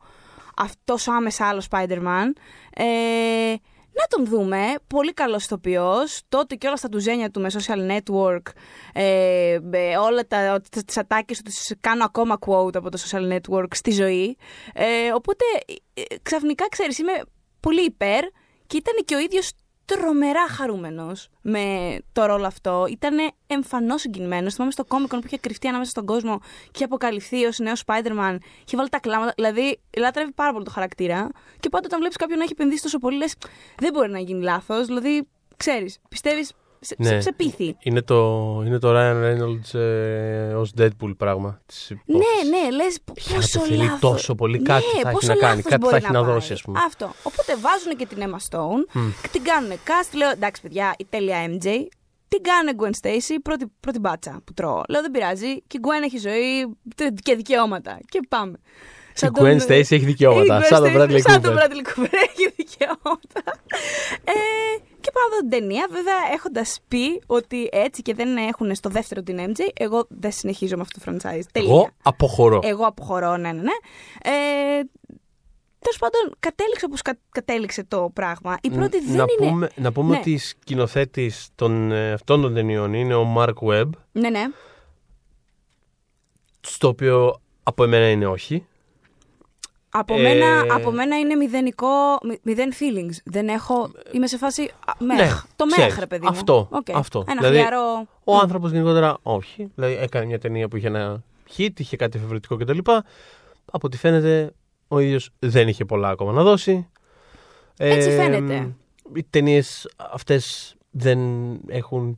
αυτός τόσο άμεσα άλλος Spider-Man, ε, να τον δούμε. Πολύ καλός ηθοποιός. Τότε και όλα στα τουζένια του με social network, ε, με όλα τα, τις ατάκες του τις κάνω ακόμα quote από το social network στη ζωή. Ε, οπότε ε, ξαφνικά ξέρεις είμαι πολύ υπέρ και ήταν και ο ίδιος τρομερά χαρούμενος με το ρόλο αυτό. Ήταν εμφανώς συγκινημένος. Θυμάμαι στο Comic Con που είχε κρυφτεί ανάμεσα στον κόσμο και είχε αποκαλυφθεί ως νέος Spider-Man. Είχε βάλει τα κλάματα. Δηλαδή, λάτρευε πάρα πολύ το χαρακτήρα. Και πάντα όταν βλέπεις κάποιον να έχει επενδύσει τόσο πολύ, λες, δεν μπορεί να γίνει λάθος. Δηλαδή, ξέρεις, πιστεύεις, σε, Ναι. σε, σε πείθει. Είναι το, είναι το Ryan Reynolds ε, ως Deadpool πράγμα της υπόθεσης. Ναι, ναι, λες Πια πόσο το θέλει λάθος. τόσο πολύ, κάτι θα έχει πόσο να κάνει, λάθος κάτι θα μπορεί έχει να πάει. δώσει, ας πούμε. Αυτό. Οπότε βάζουν και την Emma Stone και την κάνουν cast. Λέω εντάξει, παιδιά, η τέλεια MJ. Την κάνουν Gwen Stacy, πρώτη, πρώτη μπάτσα που τρώω. Λέω δεν πειράζει. Και η Gwen έχει ζωή και δικαιώματα. Και πάμε. Η Gwen Stacy έχει δικαιώματα, Η Gwen σαν τον Stacy, Bradley Σαν Cooper. τον Bradley Cooper *laughs* έχει δικαιώματα. ε, και πάω να δω την ταινία. Βέβαια, έχοντας πει ότι έτσι και δεν έχουν στο δεύτερο την MJ, εγώ δεν συνεχίζω με αυτό το franchise. Τελεία. Εγώ αποχωρώ. Εγώ αποχωρώ, ναι, ναι, ναι. Ε, Τέλος πάντων, κατέληξε όπως κατέληξε το πράγμα. Η πρώτη δεν να, είναι. πούμε, να πούμε Ναι. ότι σκηνοθέτης των, ε, αυτών των ταινιών είναι ο Mark Webb, Ναι, ναι. στο οποίο από εμένα είναι όχι. Από, Ε, μένα, από μένα είναι μηδενικό, μη- μηδέν feelings. Δεν έχω. Είμαι σε φάση. α, Meh. Ναι, το ξέρεις, meh, ρε παιδί μου. αυτό, Οκ. αυτό. Ένα Δηλαδή, χλιαρό. Ο άνθρωπος γενικότερα όχι. Δηλαδή έκανε μια ταινία που είχε ένα hit, είχε κάτι εφευρετικό κτλ. Από ό,τι φαίνεται, ο ίδιος δεν είχε πολλά ακόμα να δώσει. Έτσι φαίνεται. Οι ταινίες αυτές δεν έχουν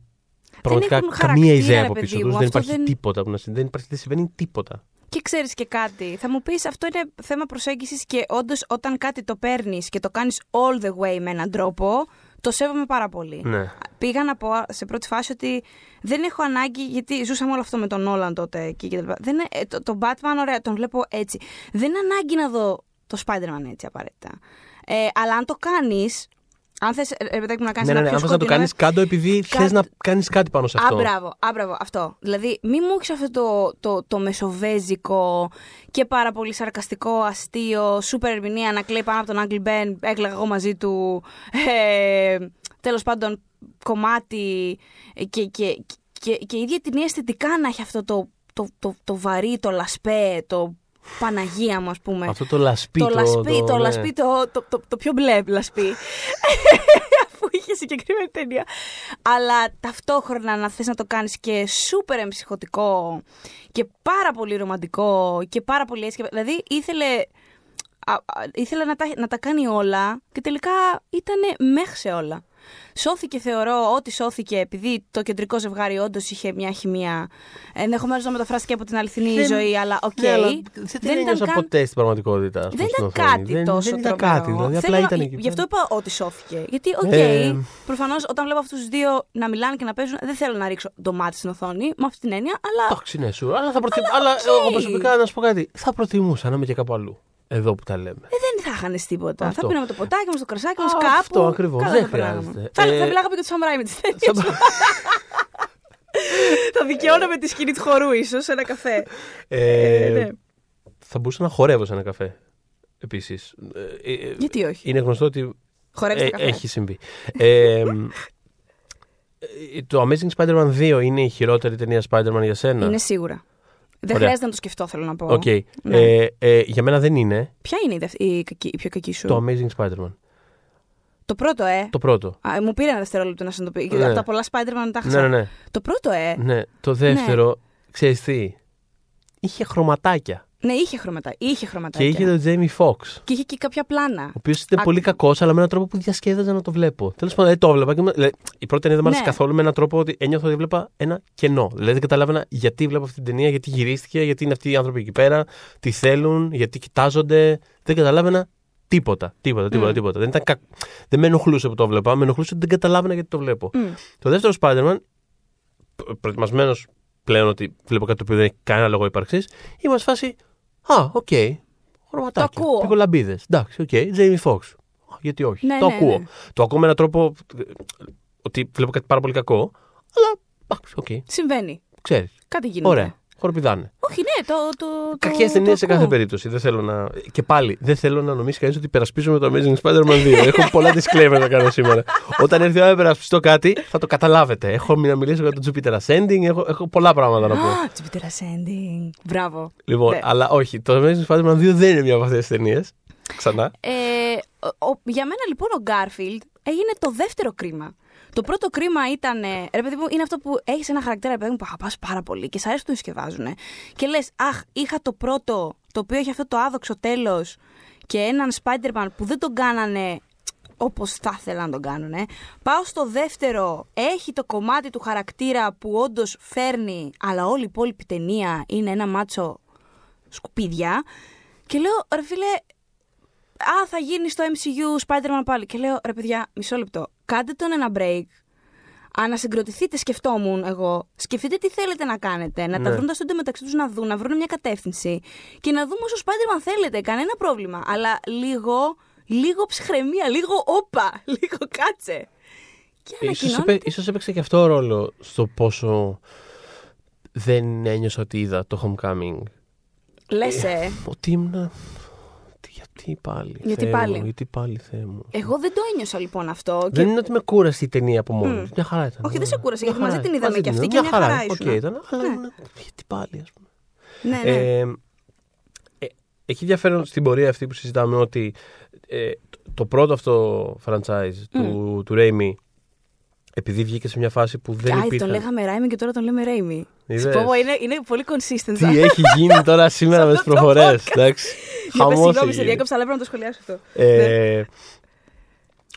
πραγματικά έχουν καμία χαρακτήρα, ιδέα ρε από παιδί πίσω μου. του. Δεν Αυτό υπάρχει δεν- τίποτα που να συμβαίνει. Δεν, υπάρχει, δεν συμβαίνει τίποτα. Και ξέρεις και κάτι. Θα μου πεις αυτό είναι θέμα προσέγγισης και όντως όταν κάτι το παίρνεις και το κάνεις all the way με έναν τρόπο, το σέβομαι πάρα πολύ. Ναι. Πήγα να πω σε πρώτη φάση ότι δεν έχω ανάγκη, γιατί ζούσαμε όλο αυτό με τον Όλαν τότε εκεί και τα λοιπά. Δεν, ε, το, τον Batman, ωραία, τον βλέπω έτσι. Δεν είναι ανάγκη να δω το Spider-Man έτσι απαραίτητα. Ε, αλλά αν το κάνεις, αν θες, ρε παιδάκι μου, να κάνεις Ναι, ναι, ναι. ένα Αν πιο θες να το σκοτεινό- κάνεις κάτω επειδή Κα- θες να κάνεις κάτι πάνω σε αυτό. Α, μπράβο, α, μπράβο, αυτό. Δηλαδή, μη μου έχεις αυτό το, το, το μεσοβέζικο και πάρα πολύ σαρκαστικό, αστείο, σούπερ ερμηνεία να κλαίει πάνω από τον Άγγλ Μπεν, έκλαιγα εγώ μαζί του. Ε, Τέλος πάντων, κομμάτι και, και, και, και η ίδια την αισθητικά να έχει αυτό το, το, το, το βαρύ, το λασπέ, το Παναγία μου, ας πούμε. Αυτό το λασπί. το, λασπί, το, ναι. λασπί, το, το, το, το πιο μπλε λασπί. *laughs* Αφού είχε συγκεκριμένη ταινία. Αλλά ταυτόχρονα να θες να το κάνεις και σούπερ εμψυχωτικό και πάρα πολύ ρομαντικό και πάρα πολύ έτσι. Δηλαδή ήθελε, α, α, ήθελε να, τα, να τα κάνει όλα και τελικά ήταν μέχρι σε όλα. Σώθηκε, θεωρώ, ότι σώθηκε επειδή το κεντρικό ζευγάρι όντως είχε μια χημεία. Ενδεχομένως να μεταφράστηκε από την αληθινή Δεν- ζωή, αλλά οκ. Ναι, αλλά δεν την ένιωσα καν- ποτέ στην πραγματικότητα. ας πούμε, δεν στην ήταν οθόνη. κάτι δεν, τόσο δεν ήταν τρομερό. κάτι. Δηλαδή, απλά Θέλω- ήταν εκεί. Γι' αυτό είπα ότι σώθηκε. Γιατί, οκ, Ε, προφανώς όταν βλέπω αυτούς τους δύο να μιλάνε και να παίζουν, δεν θέλω να ρίξω το μάτι στην οθόνη με αυτή την έννοια, αλλά. Εντάξει, ναι, σου. Αλλά, θα προτι... αλλά οκ. εγώ προσωπικά να σου πω κάτι. Θα προτιμούσα να είμαι και κάπου αλλού. Εδώ που τα λέμε. Ε, δεν θα είχανε τίποτα. Αυτό. Θα πίναμε το ποτάκι μας, το κρασάκι μας Α, κάπου. αυτό ακριβώς. Καλά Δεν θα περνάγαμε. χρειάζεται. Θα, Ε, θα μιλάγαμε και του Σαμουράι με τις ταινίε. Σαν- *laughs* θα δικαιώναμε τη σκηνή του χορού, ίσως, σε ένα καφέ. Ε, Ε, ναι. Θα μπορούσα να χορεύω σε ένα καφέ. Επίσης. Γιατί όχι; Είναι γνωστό ότι Χορεύεις ε, το καφέ. έχει συμβεί. ε, ε, το Amazing Spider-Man 2 είναι η χειρότερη ταινία Spider-Man για σένα; Είναι σίγουρα. Δεν Ωραία. χρειάζεται να το σκεφτώ, θέλω να πω. Οκ. Ναι. Ε, ε, για μένα δεν είναι Ποια είναι η, δευ- η, κακή- η πιο κακή σου; το Amazing Spider-Man. Το πρώτο, ε. Το πρώτο. Α, μου πήρε ένα δευτερόλεπτο να συνειδητοποιήσω. Ναι. Από τα πολλά Spider-Man τα Ναι, έχασα. ναι, ναι. Το πρώτο, ε. ναι. Το δεύτερο, ξέρεις τι, είχε χρωματάκια. Ναι, είχε χρωματάκια. Είχε Και χρωματάκια. είχε τον Jamie Foxx. Και είχε και κάποια πλάνα. Ο οποίος ήταν Α- πολύ κακός, αλλά με έναν τρόπο που διασκέδαζα να το βλέπω. Τέλος πάντων, δεν το έβλεπα. Και... μου- δηλαδή, η πρώτη ταινία δεν μου άρεσε Ναι. καθόλου με έναν τρόπο ότι ένιωθα ότι βλέπα ένα κενό. Δηλαδή δεν καταλάβαινα γιατί βλέπω αυτή την ταινία, γιατί γυρίστηκε, γιατί είναι αυτοί οι άνθρωποι εκεί πέρα, τι θέλουν, γιατί κοιτάζονται. Δεν καταλάβαινα τίποτα. Τίποτα, τίποτα, Μμ. τίποτα. Δεν, ήταν κα... δεν με ενοχλούσε που το βλέπα, με ενοχλούσε ότι δεν καταλάβαινα γιατί το βλέπω. Μμ. Το δεύτερο Spider-Man, προετοιμασμένος πλέον ότι βλέπω κάτι το οποίο δεν έχει κανένα λόγο ύπαρξης, είμαστε σε φάση. Α, οκ. Χρωματάκια. Το ακούω. Πυγολαμπίδες. Εντάξει, οκ. Jamie Foxx. Α, Γιατί όχι. Ναι, το ναι, ακούω. ναι. Το ακούω με έναν τρόπο ε, ότι βλέπω κάτι πάρα πολύ κακό, αλλά εντάξει, οκ. Συμβαίνει. Ξέρεις. Κάτι γίνεται. Ωραία. Χοροπηδάνε. Όχι, ναι, το. το, το Κακές το ταινίες σε ακούω. κάθε περίπτωση. Δεν θέλω να. Και πάλι, δεν θέλω να νομίσει κανείς ότι υπερασπίζομαι το Amazing Spider-Man 2. Έχω πολλά disclaimer να κάνω σήμερα. Όταν έρθει η ώρα να υπερασπιστώ κάτι, θα το καταλάβετε. Έχω να μιλήσω για τον Jupiter Ascending, έχω, έχω πολλά πράγματα να πω. Α, Jupiter Ascending. Μπράβο. Λοιπόν, Ναι. αλλά όχι, το Amazing Spider-Man 2 δεν είναι μια από αυτές τις ταινίες. Ξανά. Ε, ο- ο- για μένα λοιπόν ο Garfield έγινε το δεύτερο κρίμα. Το πρώτο κρίμα ήταν. ε, Ρε παιδί μου, είναι αυτό που έχεις ένα χαρακτήρα ρε παιδί μου, που αγαπάς πάρα πολύ και σ' αρέσει που τον σκευάζουν. Και λες, Αχ, είχα το πρώτο το οποίο έχει αυτό το άδοξο τέλος και έναν Spider-Man που δεν τον κάνανε όπως θα ήθελα να τον κάνουν. Πάω στο δεύτερο, έχει το κομμάτι του χαρακτήρα που όντως φέρνει, αλλά όλη η υπόλοιπη ταινία είναι ένα μάτσο σκουπίδια. Και λέω, ρε φίλε, Α, θα γίνει στο MCU Spider-Man πάλι. Και λέω, ρε παιδιά, μισό λεπτό. Κάντε τον ένα break. Ανασυγκροτηθείτε, σκεφτόμουν εγώ. Σκεφτείτε τι θέλετε να κάνετε. Να τα Ναι. βρουν τα στούντιο μεταξύ τους να δουν, να βρουν μια κατεύθυνση. Και να δούμε όσο Spider-Man θέλετε. Κανένα πρόβλημα. Αλλά λίγο, λίγο ψυχραιμία, λίγο όπα, *laughs* λίγο κάτσε. Και Ίσως, ανακοινώνεται. έπαι, ίσως έπαιξε και αυτό ρόλο στο πόσο δεν ένιωσα ότι είδα το Homecoming. Λες, ε. Ότι ήμουν. Τι- Γιατί πάλι. Γιατί Θεέ πάλι; Μου, γιατί πάλι, Θεέ μου. Εγώ δεν το ένιωσα λοιπόν αυτό. Και Δεν είναι ότι με κούρασε η ταινία από μόνη Μμ. της. Μια χαρά ήταν. Όχι, δεν σε κούρασε, Μια γιατί μαζί χαρά. την είδαμε Μαζί και αυτή είδαμε. και μια χαρά Οκ ήσουν. ήταν, αλλά Ναι. ήμουν- γιατί πάλι, ας πούμε. ναι, ναι. Ε, ε, έχει ενδιαφέρον στην πορεία αυτή που συζητάμε ότι ε, το, το πρώτο αυτό franchise του, του Raimi επειδή βγήκε σε μια φάση που δεν Άι, τον υπήρχαν... λέγαμε Ράιμι και τώρα τον λέμε Ρέιμι. Είδες; Πω, πω, είναι, είναι πολύ consistent. Τι έχει γίνει τώρα σήμερα με τις αυτό το προφορές. podcast. Εντάξει. *laughs* Για πες, Χαμός συγγνώμη, έχει σε γίνει. διέκοψα, αλλά έπρεπε να το σχολιάσω αυτό. Ε,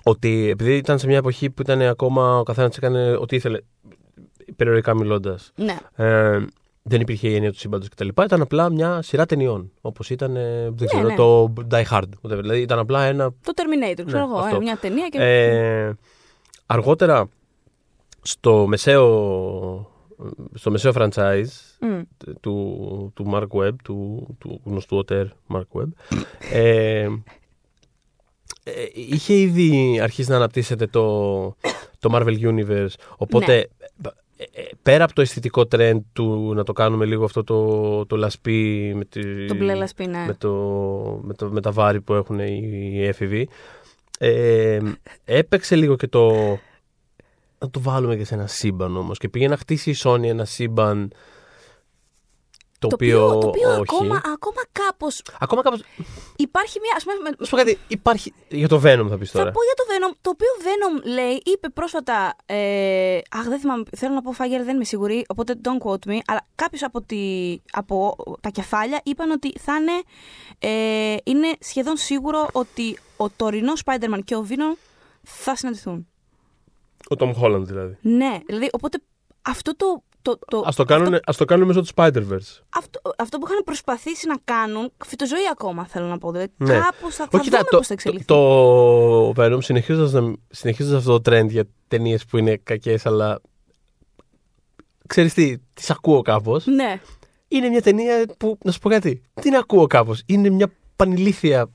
ότι επειδή ήταν σε μια εποχή που ήταν ακόμα ο καθένας έκανε ό,τι ήθελε, περιορικά μιλώντας. Ναι. Ε, δεν υπήρχε η έννοια του σύμπαντος κτλ. Ήταν απλά μια σειρά ταινιών. Όπως ήταν ε, δεν ξέρω, ναι. το Die Hard. whatever. Δηλαδή ήταν απλά ένα. Το Terminator, ξέρω Ναι, εγώ. αυτό. ε, μια ταινία και. Ε, αργότερα στο μεσαίο, στο μεσαίο franchise Μμ. του, του Mark Webb, του, του γνωστού οτέρ Mark Webb, ε, ε, είχε ήδη αρχίσει να αναπτύσσεται το, το Marvel Universe. Οπότε, ε, ε, πέρα από το αισθητικό trend του να το κάνουμε λίγο αυτό το, το λασπί με, τη, Το μπλε λασπί, ναι. με, το, με, το, με τα βάρη που έχουν οι, οι έφηβοι, ε, έπαιξε λίγο και το να το βάλουμε και σε ένα σύμπαν όμως και πήγε να χτίσει η Sony ένα σύμπαν το, το οποίο, οποίο, το οποίο όχι. ακόμα, ακόμα κάπως Ακόμα κάπως... υπάρχει μια. Ας πούμε, με- Να σου πω κάτι, υπάρχει... Για το Venom θα πεις θα τώρα. πω για το Venom, το οποίο Venom λέει, είπε πρόσφατα. Ε, αχ, δεν θυμάμαι, θέλω να πω Φάγερ, δεν είμαι σίγουρη, οπότε don't quote me. Αλλά κάποιος από, τη, από τα κεφάλια είπαν ότι θα είναι. Ε, είναι σχεδόν σίγουρο ότι ο τωρινός Spider-Man και ο Venom θα συναντηθούν. Ο Tom Holland δηλαδή. Ναι, δηλαδή, οπότε αυτό το. το, το Ας το, κάνουν, ας το κάνουν μέσω του Spider-Verse. αυτό, αυτό που είχαν προσπαθήσει να κάνουν, φυτοζωή ακόμα θέλω να πω. Δηλαδή, Ναι. κάπως θα, θα Όχι, δούμε κοίτα, πώς το, θα εξελιχθεί. το, το Venom συνεχίζοντας, να, συνεχίζοντας αυτό το trend για ταινίες που είναι κακές αλλά ξέρεις τι, τις ακούω κάπως. Ναι. Είναι μια ταινία που, να σου πω κάτι, την ακούω κάπως. Είναι μια πανηλήθεια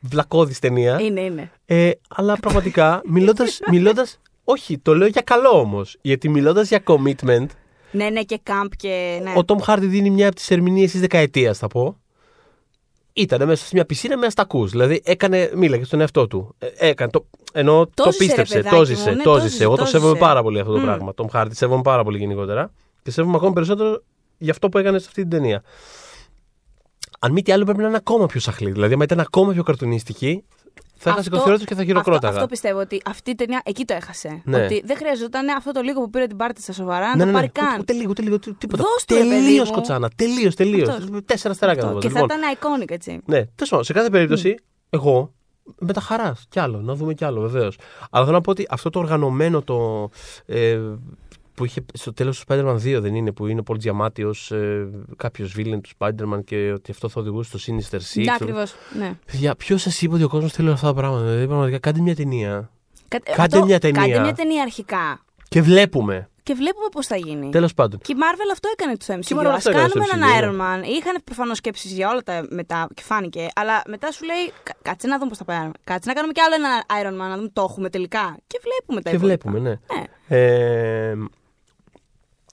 βλακώδης ταινία. Είναι, είναι. Ε, αλλά πραγματικά, *laughs* μιλώντας, μιλώντας, όχι, το λέω για καλό όμως, γιατί μιλώντας για commitment, Ναι, ναι, και κάμπ και. Ναι. ο Tom Hardy δίνει μια από τις ερμηνείες της δεκαετίας, θα πω. Ήταν μέσα σε μια πισίνα με αστακούς. Δηλαδή έκανε, μίλαγε στον εαυτό του. Ε, έκανε το, ενώ το, Το ζήσε, ρε πίστεψε, παιδάκι το μου, ζήσε, ναι, το το ζήσε. ζήσε, Εγώ το το σέβομαι ζήσε. πάρα πολύ αυτό το Μμ. πράγμα. Tom Hardy σέβομαι πάρα πολύ γενικότερα. Και σέβομαι ακόμα περισσότερο για αυτό που έκανε σε αυτή την ταινία. Αν μη τι άλλο πρέπει να είναι ακόμα πιο σαχλή. Δηλαδή, αν ήταν ακόμα πιο καρτουνίστικη, θα είχα Αυτό- σηκωθεί ρότσο και θα χειροκρόταγα. Αυτό, αυτό πιστεύω ότι αυτή η ταινία εκεί το έχασε. Ναι. Ότι δεν χρειαζόταν αυτό το λίγο που πήρε την πάρτι στα σοβαρά να Ναι, το ναι, πάρει ναι. καν. Ούτε, ούτε λίγο, ούτε λίγο, ούτε τίποτα. Δώσ' του, ρε παιδί Τελείως μου. κοτσάνα. Τελείως, τελείως. Αυτός. Τέσσερα στεράκια Αυτό. να Και δώσω. θα Λοιπόν, ήταν iconic, έτσι. ναι, τέλος πάντων, σε κάθε περίπτωση, εγώ με τα χαράς κι άλλο, να δούμε κι άλλο βεβαίως. Αλλά θέλω να πω ότι αυτό το οργανωμένο το. Ε, που είχε στο τέλος του Spider-Man 2 δεν είναι, που είναι ο Πολ Τζιαμάτι ως ε, κάποιος βίλεν του Spider-Man και ότι αυτό θα οδηγούσε στο Sinister Six. Ναι, ακριβώς. Ναι. Παιδιά, ποιος σας είπε ότι ο κόσμος θέλει αυτά τα πράγματα. Δηλαδή, πραγματικά κάντε μια ταινία. Κα- Κάντε αυτό- μια ταινία. Κάντε μια ταινία αρχικά. Και βλέπουμε. Και βλέπουμε πώς θα γίνει. Τέλος πάντων. Και η Marvel αυτό έκανε το Και η MCU. Marvel Α αυτό έκανε κάνουμε στο έναν MCU, Iron Man. Είχαν προφανώς σκέψεις για όλα τα μετά και φάνηκε. Αλλά μετά σου λέει, «Κα- κάτσε να δούμε πώς θα πάει. Κάτσε να κάνουμε κι άλλο ένα Iron Man, να δούμε το έχουμε τελικά. Και βλέπουμε τα Και υπόλοιπα. βλέπουμε, ναι. Ναι. Ε,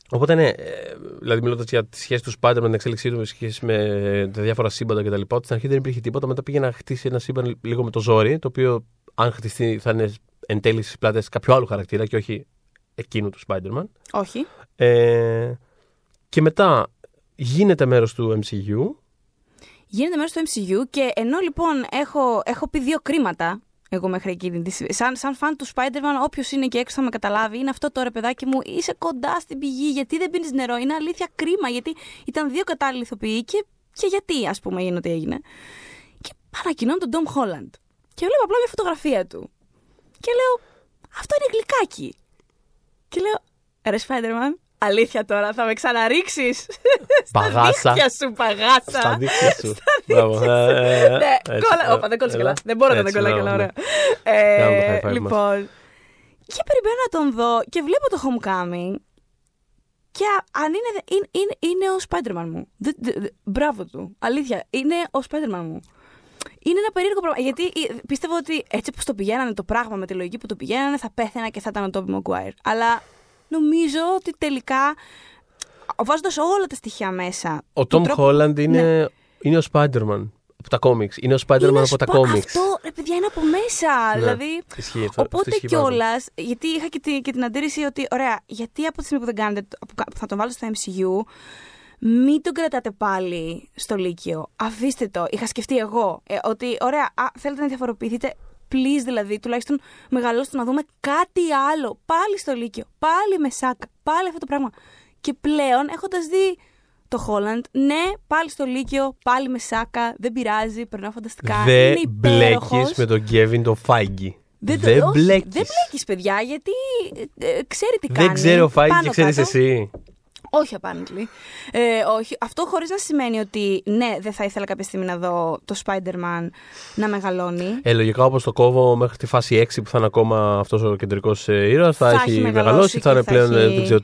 οπότε ναι, ε, δηλαδή μιλώντας για τη σχέση τους Spider με την εξέλιξή τους με σχέση με τα διάφορα σύμπαντα κτλ. Ότι στην αρχή δεν υπήρχε τίποτα. Μετά πήγε να χτίσει ένα σύμπαν λίγο με το ζόρι, το οποίο αν χτιστεί θα είναι εν τέλει στις πλάτες κάποιου άλλου χαρακτήρα και όχι εκείνου του Spider-Man. Όχι. Ε, και μετά γίνεται μέρος του MCU. Γίνεται μέρος του MCU και ενώ λοιπόν έχω, έχω πει δύο κρίματα. Εγώ μέχρι εκείνη τη στιγμή. Σαν, σαν φαν του Spider-Man, όποιος είναι και έξω θα με καταλάβει. Είναι αυτό τώρα, παιδάκι μου, είσαι κοντά στην πηγή. Γιατί δεν πίνεις νερό. Είναι αλήθεια κρίμα. Γιατί ήταν δύο κατάλληλοι ηθοποιοί και, και γιατί, ας πούμε, έγινε ό,τι έγινε. Και ανακοινώνω τον Tom Holland. Και βλέπω απλά μια φωτογραφία του. Και λέω, Αυτό είναι γλυκάκι. Και λέω, Ρε Spider-Man, αλήθεια τώρα, θα με ξαναρίξεις; *laughs* Παγάσα. Στα σου, παγάσα. Στα δίχτυα σου. Μπράβο. Ε, ε, Ναι, έτσι, κόλλα. ε, Όπα, δεν κόλλησε έλα. καλά. Δεν μπορώ να τα Έτσι, κολλάει μπράβο, καλά, ναι. ωραία. Κάνουμε το Ε, high five μας. λοιπόν. Και περιμένω να τον δω και βλέπω το Homecoming. Και α- αν είναι, είναι, είναι, είναι ο Spider-Man μου. Δε- δε- δε- μπράβο του. Αλήθεια, είναι ο Spider-Man μου. Είναι ένα περίεργο πράγμα. Γιατί ε, πίστευα ότι έτσι όπω το πηγαίνανε το πράγμα με τη λογική που το πηγαίνανε, θα πέθαινα και θα ήταν ο Tobey Maguire. Αλλά νομίζω ότι τελικά, βάζοντας όλα τα στοιχεία μέσα. Ο του Tom τρόπου- Holland είναι, είναι ο Spider-Man από τα κόμιξ. Είναι ο Spider-Man Είναι από τα σπα- κόμιξ. Αυτό, ρε παιδιά, είναι από μέσα. Ναι. Δηλαδή, Ισχύει αυτό. Οπότε αυτό ισχύει πάρα πολύ. κιόλα, γιατί είχα και, τη- και την αντίρρηση ότι, ωραία, γιατί από τη στιγμή που δεν κάνετε, που κα- που θα τον βάλω στο MCU, μην τον κρατάτε πάλι στο Λύκειο. Αφήστε το. Είχα σκεφτεί εγώ ε, ότι, ωραία, α, θέλετε να διαφοροποιηθείτε. Please δηλαδή, τουλάχιστον μεγαλώστε να δούμε κάτι άλλο. Πάλι στο Λύκειο. Πάλι με σάκα. Πάλι αυτό το πράγμα. Και πλέον, έχοντας δει το Holland, ναι, πάλι στο Λύκειο, πάλι με σάκα. Δεν πειράζει, περνάω φανταστικά. Δεν είναι υπέροχος. μπλέκει με τον Kevin το Φάγκη. Δεν, Δεν το- όχι, μπλέκεις. Δεν μπλέκεις, παιδιά, γιατί ε, ε, ξέρει τι κάνει. Δεν ξέρει ο Φάγκη πάνω και ξέρεις κάτω. εσύ. Όχι apparently. Ε, όχι. Αυτό χωρίς να σημαίνει ότι ναι, δεν θα ήθελα κάποια στιγμή να δω το Spider-Man να μεγαλώνει. Ε, λογικά όπως το κόβω μέχρι τη φάση 6 που θα είναι ακόμα αυτός ο κεντρικός ήρωας, θα, Θα έχει έχει μεγαλώσει, μεγαλώσει θα και είναι θα πλέον ε, έχει- δεν ξέρω,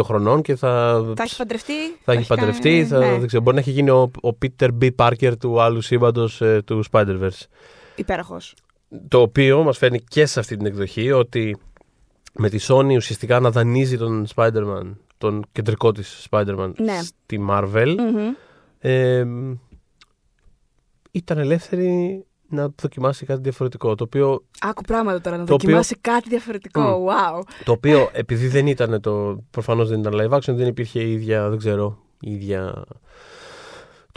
32 χρονών και θα. Θα έχει παντρευτεί. θα έχει παντρευτεί, κάνει- θα, ναι, δεν ξέρω, μπορεί να έχει γίνει ο, ο Peter B. Parker του άλλου σύμπαντος του Spider-Verse. Υπέροχος. Το οποίο μας φέρνει και σε αυτή την εκδοχή ότι με τη Sony ουσιαστικά να δανείζει τον Spider-Man, τον κεντρικό της Spider-Man Ναι. στη Marvel, Μμμ. ε, ήταν ελεύθερη να δοκιμάσει κάτι διαφορετικό. Το οποίο, Άκου πράγματα τώρα να Το οποίο- δοκιμάσει κάτι διαφορετικό. Μμ. Wow. το οποίο επειδή δεν ήταν το. Προφανώς δεν ήταν live action, δεν υπήρχε η ίδια, δεν ξέρω, η ίδια.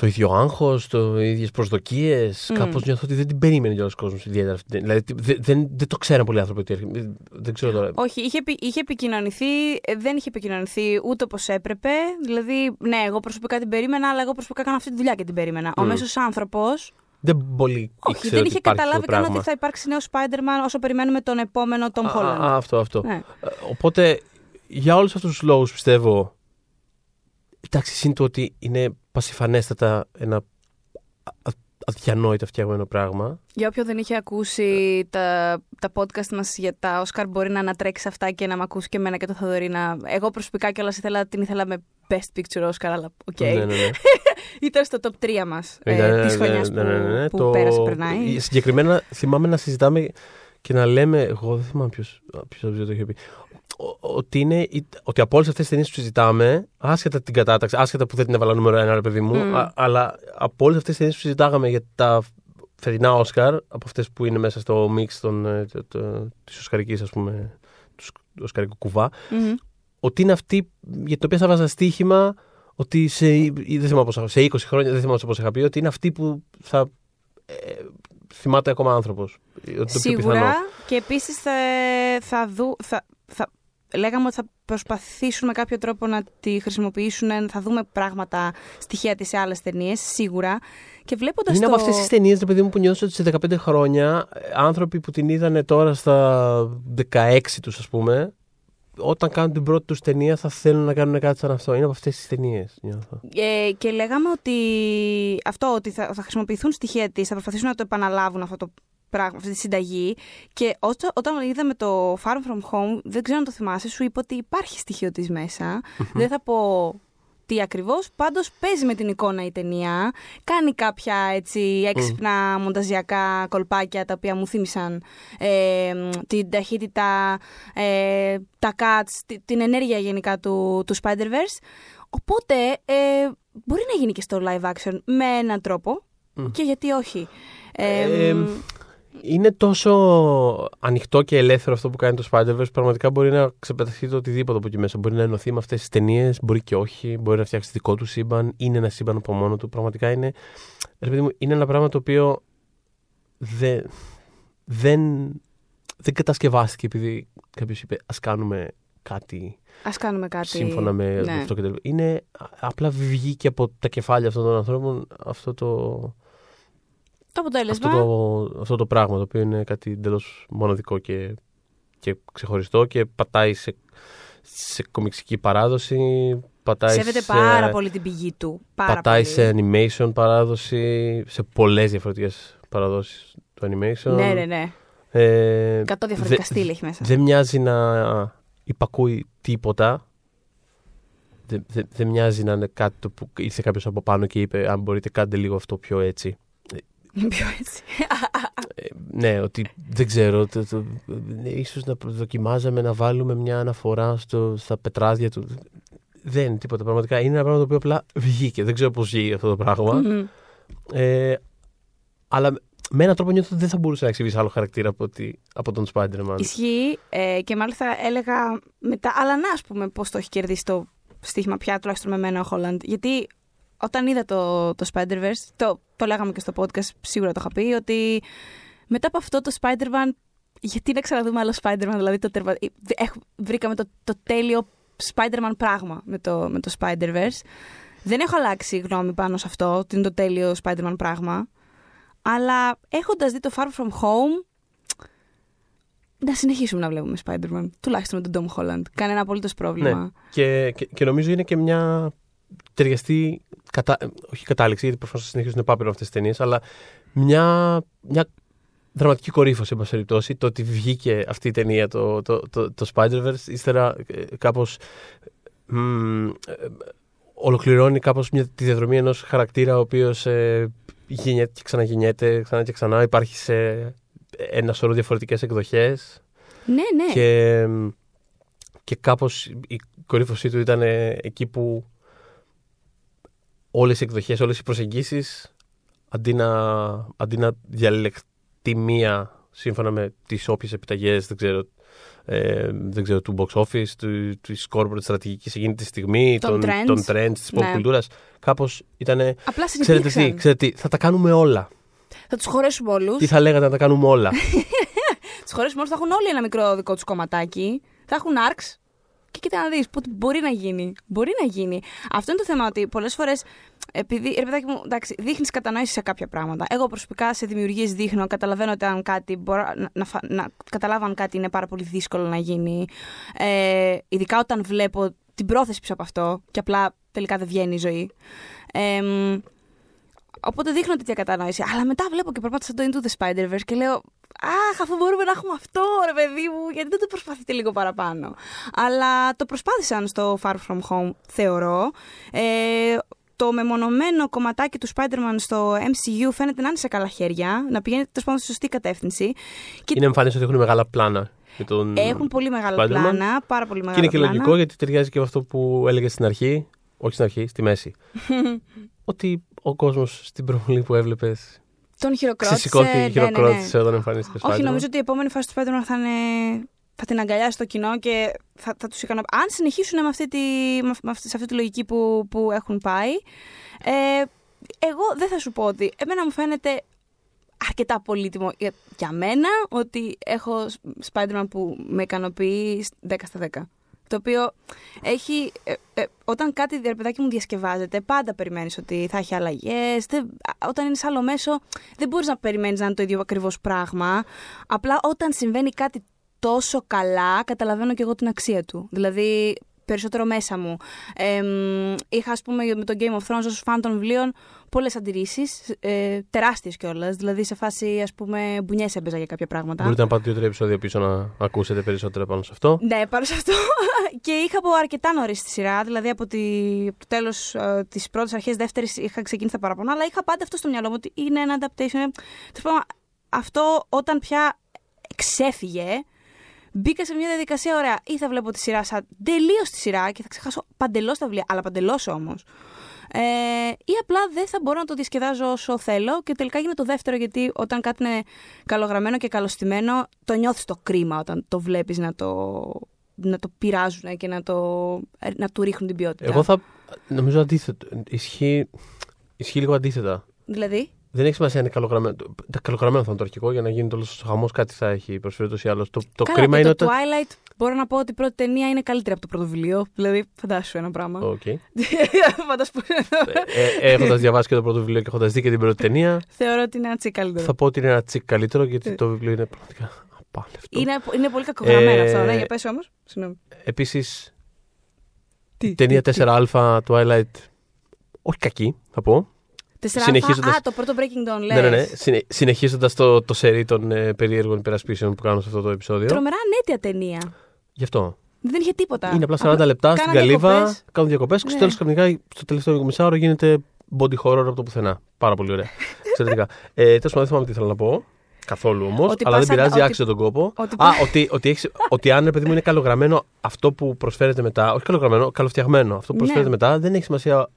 Το ίδιο άγχος, το ίδιες προσδοκίες. Μμ. Κάπως νιώθω ότι δεν την περίμενε κιόλας ο κόσμος ιδιαίτερα. αυτή την- Δηλαδή δεν, δεν, δεν το ξέραν πολλοί άνθρωποι ότι έρχεται. Δεν ξέρω τώρα. Όχι, είχε, επι- είχε επικοινωνηθεί, ε, δεν είχε επικοινωνηθεί ούτε όπως έπρεπε. Δηλαδή, ναι, εγώ προσωπικά την περίμενα, αλλά εγώ προσωπικά έκανα αυτή τη δουλειά και την περίμενα. Ο Μμ. μέσος άνθρωπο. Δεν πολύ Όχι, ήξερε δεν ότι είχε υπάρχει καταλάβει αυτό το καν πράγμα. ότι θα υπάρξει νέο Spider-Man όσο περιμένουμε τον επόμενο Tom Α, Holland. α, αυτό, αυτό. Ναι. Ε, Οπότε, για όλους αυτούς τους λόγους πιστεύω, εντάξει, σύν το ότι είναι πασιφανέστατα ένα α- αδιανόητα φτιαγμένο πράγμα. Για όποιον δεν είχε ακούσει τα, τα podcast μας για τα Oscar μπορεί να ανατρέξει αυτά και να μ' ακούσει και εμένα και το Θοδωρήνα. Εγώ προσωπικά κιόλας ήθελα, την ήθελα με Best Picture Oscar, αλλά οκ. Ναι, ναι, ναι. *laughs* Ήταν στο top 3 μας ε, Ήταν, της ναι, χρονιάς ναι, ναι, ναι, ναι. που, Το- που πέρασε, περνάει. Συγκεκριμένα θυμάμαι να συζητάμε και να λέμε, εγώ δεν θυμάμαι ποιος, ποιος από τους δύο το είχε πει, ο- ότι, είναι, η- ότι από όλες αυτές τις ταινίες που συζητάμε, άσχετα την κατάταξη, άσχετα που δεν την έβαλα νούμερο ένα, ρε παιδί μου, Μμ. α- αλλά από όλες αυτές τις ταινίες που συζητάγαμε για τα φετινά Όσκαρ, από αυτές που είναι μέσα στο μίξ των, ε, το- το- της Οσκαρικής, ας πούμε, του σκ- του Οσκαρικού κουβά, Μμμ. ότι είναι αυτή για την οποία θα βάζα στοίχημα ότι σε, ή δεν θυμάμαι πόσα, σε 20 χρόνια, δεν θυμάμαι πώς είχα πει, ότι είναι αυτή που θα ε, θυμάται ακόμα άνθρωπος. Ότι το πιο Σίγουρα πιθανό. και επίσης θα, θα, δου, θα, θα λέγαμε ότι θα προσπαθήσουν με κάποιο τρόπο να τη χρησιμοποιήσουν, θα δούμε πράγματα, στοιχεία της σε άλλες ταινίες, σίγουρα. Και βλέποντας Είναι το... από αυτές τις ταινίες, ρε παιδί μου, που νιώθω ότι σε 15 χρόνια ε, άνθρωποι που την είδανε τώρα στα 16 τους, ας πούμε, όταν κάνουν την πρώτη τους ταινία θα θέλουν να κάνουν κάτι σαν αυτό. Είναι από αυτές τις ταινίες, νιώθω. Ε, και λέγαμε ότι αυτό, ότι θα, θα χρησιμοποιηθούν στοιχεία της, θα προσπαθήσουν να το επαναλάβουν αυτό το πράγμα, αυτή τη συνταγή. Και όταν, όταν είδαμε το Farm From Home, δεν ξέρω αν το θυμάσαι, σου είπα ότι υπάρχει στοιχείο της μέσα. δεν θα πω τι ακριβώς, πάντως παίζει με την εικόνα η ταινία. Κάνει κάποια έτσι έξυπνα μονταζιακά κολπάκια τα οποία μου θύμισαν ε, την ταχύτητα, ε, τα cuts, τη- την ενέργεια γενικά του, του Spider-Verse. Οπότε ε, μπορεί να γίνει και στο live action με έναν τρόπο και γιατί όχι. Ε, Ε, είναι τόσο ανοιχτό και ελεύθερο αυτό που κάνει το Spider-Verse. Πραγματικά μπορεί να ξεπεταχθεί το οτιδήποτε από εκεί μέσα. Μπορεί να ενωθεί με αυτές τις ταινίες, μπορεί και όχι. Μπορεί να φτιάξει δικό του σύμπαν. Είναι ένα σύμπαν από μόνο του. Πραγματικά είναι. Ρε παιδί μου, είναι ένα πράγμα το οποίο δεν, δεν, δεν κατασκευάστηκε επειδή κάποιος είπε Α κάνουμε κάτι ας κάνουμε κάτι. σύμφωνα με ναι. αυτό και το Είναι α- απλά βγήκε από τα κεφάλια αυτών των ανθρώπων αυτό το, Το αποτέλεσμα. αυτό το, αυτό το πράγμα το οποίο είναι κάτι εντελώς μοναδικό και, και ξεχωριστό και πατάει σε, σε κομιξική παράδοση, πατάει Σέβεται σε, πάρα πολύ την πηγή του. Πάρα πατάει πολύ. σε animation παράδοση, σε πολλές διαφορετικές παραδόσεις του animation. Ναι, ναι, ναι. Ε, Εκατό διαφορετικά δε- στυλ έχει μέσα. Δεν μοιάζει να υπακούει τίποτα. Δεν δε, δεν μοιάζει να είναι κάτι το που ήρθε κάποιος από πάνω και είπε αν μπορείτε κάντε λίγο αυτό πιο έτσι. Πιο έτσι. Ε, ναι, ότι δεν ξέρω. Το, το, ε, ίσως να δοκιμάζαμε να βάλουμε μια αναφορά στο, στα πετράδια του. Δεν είναι τίποτα. Πραγματικά είναι ένα πράγμα το οποίο απλά βγήκε. Δεν ξέρω πώς βγήκε αυτό το πράγμα. Μμμ. Ε, αλλά με έναν τρόπο νιώθω ότι δεν θα μπορούσε να εξηγήσει άλλο χαρακτήρα από, ότι, από τον Spider-Man. Ισχύει ε, και μάλιστα έλεγα μετά, αλλά να ας πούμε πώς το έχει κερδίσει το στοίχημα πια, τουλάχιστον με μένα ο Χόλαντ. Γιατί όταν είδα το, το Spider-Verse, το, το λέγαμε και στο podcast, σίγουρα το είχα πει, ότι μετά από αυτό το Spider-Man, γιατί να ξαναδούμε άλλο Spider-Man, δηλαδή το τερμα... ε, έχ- βρήκαμε το, το τέλειο Spider-Man πράγμα με το, με το Spider-Verse. Δεν έχω αλλάξει γνώμη πάνω σε αυτό, ότι είναι το τέλειο Spider-Man πράγμα. Αλλά έχοντας δει το Far From Home, να συνεχίσουμε να βλέπουμε Spider-Man. Τουλάχιστον με τον Tom Holland. Κανένα απολύτως πρόβλημα. Ναι. Και, και, και νομίζω είναι και μια ταιριαστή. Κατα... Όχι κατάληξη, γιατί προφανώς θα συνεχίσουν να υπάρχουν αυτές τις ταινίες, αλλά μια, μια δραματική κορύφωση, εν περιπτώσει, το ότι βγήκε αυτή η ταινία, το, το, το, το Spider-Verse, ύστερα ε, κάπως. ολοκληρώνει κάπως μια, τη διαδρομή ενός χαρακτήρα ο οποίος ε, γεννιέται και ξαναγεννιέται ξανά και ξανά υπάρχει σε ένα σωρό διαφορετικές εκδοχές Ναι, ναι. και, και κάπως η κορύφωσή του ήταν ε, εκεί που όλες οι εκδοχές, όλες οι προσεγγίσεις αντί να, αντί να διαλεκτεί μία σύμφωνα με τις όποιες επιταγές δεν ξέρω, ε, δεν ξέρω του box office, του, της corporate στρατηγικής εκείνη τη στιγμή, Των των, trends. των trends, της pop Ναι. κουλτούρας κάπως ήταν Απλά ξέρετε συνεχίσαν. τι, ξέρετε τι, θα τα κάνουμε όλα Θα τους χωρέσουμε όλους. τι θα λέγατε να τα κάνουμε όλα *laughs* Τους χωρέσουμε όλους. Θα έχουν όλοι ένα μικρό δικό τους κομματάκι. Θα έχουν arcs. Και κοίτα να δεις πότε μπορεί να γίνει. Μπορεί να γίνει. Αυτό είναι το θέμα ότι πολλές φορές. Επειδή, ρε παιδάκι μου, εντάξει, δείχνεις κατανόηση σε κάποια πράγματα. Εγώ προσωπικά σε δημιουργίες δείχνω, καταλαβαίνω ότι αν κάτι μπορώ να, να, φα- να καταλάβω αν κάτι είναι πάρα πολύ δύσκολο να γίνει. Ε, ειδικά όταν βλέπω την πρόθεση πίσω από αυτό και απλά τελικά δεν βγαίνει η ζωή. Ε, μ, Οπότε δείχνω τέτοια κατανόηση. Αλλά μετά βλέπω και περπάτησα το Into the Spider-Verse και λέω Αχ, αφού μπορούμε να έχουμε αυτό, ρε παιδί μου, γιατί δεν το προσπαθείτε λίγο παραπάνω. Αλλά το προσπάθησαν στο Far From Home, θεωρώ. Ε, το μεμονωμένο κομματάκι του Spider-Man στο MCU φαίνεται να είναι σε καλά χέρια, να πηγαίνει τέλος πάντων στη σωστή κατεύθυνση. Και είναι εμφανές ότι έχουν μεγάλα πλάνα για τον έχουν πολύ μεγάλα Spider-Man. πλάνα, πάρα πολύ Και μεγάλα είναι και πλάνα. λογικό γιατί ταιριάζει και με αυτό που έλεγες στην αρχή, όχι στην αρχή, στη μέση. *laughs* ότι ο κόσμος στην προβολή που έβλεπες Τον χειροκρότησε. ξεσηκώθηκε ναι, και χειροκρότησε ναι, ναι. όταν εμφανίστηκε ο Όχι, Spider-Man. νομίζω ότι η επόμενη φάση του Spider-Man θα, είναι... θα την αγκαλιάσει το κοινό και θα, θα τους ικανοποιήσει. Αν συνεχίσουν με αυτή τη, με αυτή, σε αυτή τη λογική που, που έχουν πάει, ε, εγώ δεν θα σου πω ότι. Εμένα μου φαίνεται αρκετά πολύτιμο για, για μένα ότι έχω Spider-Man που με ικανοποιεί 10 στα 10. Το οποίο έχει. ε, ε, όταν κάτι ρε παιδάκι μου διασκευάζεται, πάντα περιμένεις ότι θα έχει αλλαγές. Όταν είναι σε άλλο μέσο, δεν μπορείς να περιμένεις να είναι το ίδιο ακριβώς πράγμα. Απλά όταν συμβαίνει κάτι τόσο καλά, καταλαβαίνω και εγώ την αξία του. Δηλαδή, περισσότερο μέσα μου. Ε, μ, είχα, ας πούμε, με το Game of Thrones ως φαν των βιβλίων πολλές αντιρρήσεις, ε, τεράστιες κιόλας. Δηλαδή, σε φάση, ας πούμε, μπουνιές έπαιζα για κάποια πράγματα. Μπορείτε να πάτε δύο-τρία επεισόδια πίσω να ακούσετε περισσότερα πάνω σε αυτό. Ναι, πάνω σε αυτό. *laughs* και είχα από αρκετά νωρίς στη σειρά. Δηλαδή από, τη, από το τέλος ε, τη πρώτη αρχές δεύτερης είχα ξεκινήσει τα παραπονά. Αλλά είχα πάντα αυτό στο μυαλό μου ότι είναι ένα adaptation. Τέλος πάντων, αυτό όταν πια ξέφυγε, μπήκα σε μια διαδικασία ωραία. Ή θα βλέπω τη σειρά σαν τελείως τη σειρά και θα ξεχάσω παντελώς τα βιβλία. Αλλά παντελώς όμως. Ε, ή απλά δεν θα μπορώ να το διασκεδάζω όσο θέλω και τελικά γίνεται το δεύτερο γιατί όταν κάτι είναι καλογραμμένο και καλοστημένο το νιώθεις το κρίμα όταν το βλέπεις να το, να το πειράζουν και να, το, να του ρίχνουν την ποιότητα. Εγώ θα. Νομίζω αντίθετο. Ισχύει, ισχύει λίγο αντίθετα. Δηλαδή, Δεν έχει σημασία αν είναι καλογραμμένο. Τα καλογραμμένο θα είναι το αρχικό για να γίνει όλος ο χαμός. Κάτι θα έχει προσφέρει ούτως ή άλλως. Το, το καλά, κρίμα και είναι το ότι. Twilight μπορώ να πω ότι η πρώτη ταινία είναι καλύτερη από το πρώτο βιβλίο. Δηλαδή, φαντάσου ένα πράγμα. Οκ. *laughs* Φαντάσου που- ε, Έχοντας διαβάσει και το πρώτο βιβλίο και έχοντας δει και την πρώτη ταινία, Θεωρώ ότι είναι ένα τσικ καλύτερο. θα πω ότι είναι ένα τσικ καλύτερο γιατί το βιβλίο είναι πραγματικά απάλευτο. Είναι, είναι πολύ κακογραμμένο Ε, αυτό. Ναι, για πες όμως. Συγγνώμη. Επίσης, Τι, ταινία τι, τι. 4α Twilight. Όχι κακή, θα πω. Τεσσερά συνεχίζοντας- Α, το πρώτο Breaking Dawn, λες. Ναι, ναι, ναι. Συνε, Συνεχίζοντας το, το σερί των ε, περίεργων υπερασπίσεων που κάνω σε αυτό το επεισόδιο. Τρομερά ανέτεια ταινία. Γι' αυτό. Δεν είχε τίποτα. Είναι απλά 40 λεπτά στην κάναν καλύβα, διακοπές. κάνουν διακοπές και Ναι. στο τέλος ξαφνικά στο τελευταίο μισάωρο γίνεται body horror από το πουθενά. Πάρα πολύ ωραία. *laughs* Εξαιρετικά. ε, Τέλος πάντων, δεν θυμάμαι τι ήθελα να πω. Καθόλου όμως. Ότι Αλλά δεν πας πειράζει, αντα- άξιζε τον κόπο. ότι- Α, ότι, ότι, έχεις, ότι αν ρε παιδί μου είναι καλογραμμένο αυτό που προσφέρεται μετά. Όχι καλογραμμένο, καλοφτιαγμένο. Αυτό που Ναι. προσφέρεται μετά δεν έχει σημασία.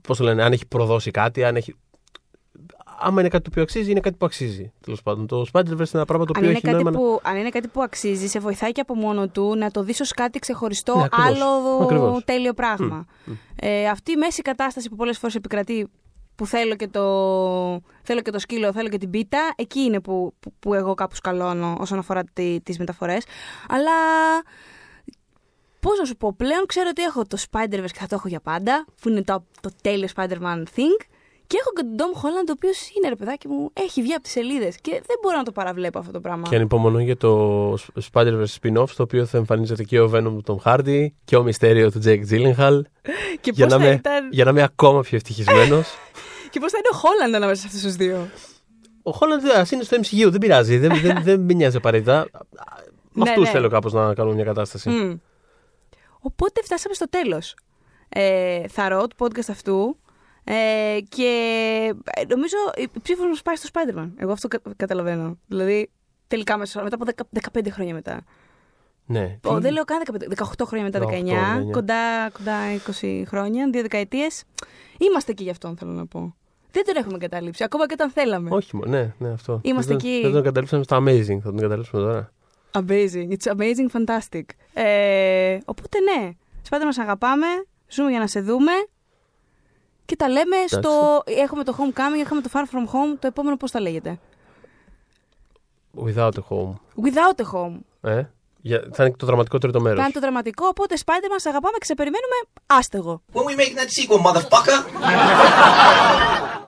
Πώς το λένε, αν έχει προδώσει κάτι, αν έχει. Άμα είναι κάτι το οποίο αξίζει, είναι κάτι που αξίζει. Τέλος πάντων. Το Spider-Verse είναι ένα πράγμα το αν οποίο είναι, έχει κάτι νόημα. να- που, αν είναι κάτι που αξίζει, σε βοηθάει και από μόνο του να το δεις ως κάτι ξεχωριστό, Ναι, ακριβώς. άλλο Ακριβώς. τέλειο πράγμα. Ε, αυτή η μέση κατάσταση που πολλές φορές επικρατεί, που θέλω και, το, θέλω και το σκύλο, θέλω και την πίτα, εκεί είναι που, που, που εγώ κάπου σκαλώνω όσον αφορά τι, τις μεταφορές. Αλλά πώς να σου πω, πλέον ξέρω ότι έχω το Spider-Verse και θα το έχω για πάντα, που είναι το, το τέλειο Spider-Man thing. Και έχω και τον Ντόμ Χόλαντ, ο οποίος είναι ρε παιδάκι μου, έχει βγει από τις σελίδες. Και δεν μπορώ να το παραβλέπω αυτό το πράγμα. Και ανυπομονώ για το Spider-Verse spin-off, στο οποίο θα εμφανίζεται και ο Venom του Tom Hardy και ο Μυστέριο του Jake Gyllenhaal. *laughs* Και για, πώς να θα είμαι, ήταν- για να είμαι ακόμα πιο ευτυχισμένος. *laughs* Και πώς θα είναι ο Χόλαντ ανάμεσα σε αυτούς τους δύο. ο Χόλαντ ας είναι στο MCU, δεν πειράζει. δεν, δεν, δεν με νοιάζει απαραίτητα. Με *laughs* Ναι, αυτούς ναι. θέλω κάπως να κάνουμε μια κατάσταση. Μμ. Οπότε φτάσαμε στο τέλος. Ε, θαρώ του podcast αυτού. Ε, και ε, νομίζω η ψήφος μας πάει στο Spider-Man. Εγώ αυτό κα- καταλαβαίνω. Δηλαδή, τελικά μέσα, μετά από 10 15 χρόνια μετά. Ναι. Ω, Τι- δεν λέω καν 15, 18 χρόνια μετά 18, 19, 19. κοντά, κοντά 20 χρόνια, δύο δεκαετίες. Είμαστε εκεί γι' αυτόν, θέλω να πω. Δεν τον έχουμε καταλήψει, ακόμα και όταν θέλαμε. Όχι, μόνο, ναι, ναι, αυτό. Είμαστε δεν, τον- εκεί. Δεν τον καταλήψαμε στα Amazing, θα τον καταλήψουμε τώρα. Amazing. It's amazing, fantastic. Ε, οπότε ναι, σπάτε μας αγαπάμε, ζούμε για να σε δούμε και τα λέμε στο... Έχουμε το homecoming, έχουμε το far from home, το επόμενο πώς θα λέγεται. Without a home. Without a home. Ε; Για, θα είναι το δραματικό τρίτο μέρος. Θα είναι το δραματικό, οπότε Spider μας αγαπάμε και σε περιμένουμε άστεγο. When we making that sequel, motherfucker? *laughs*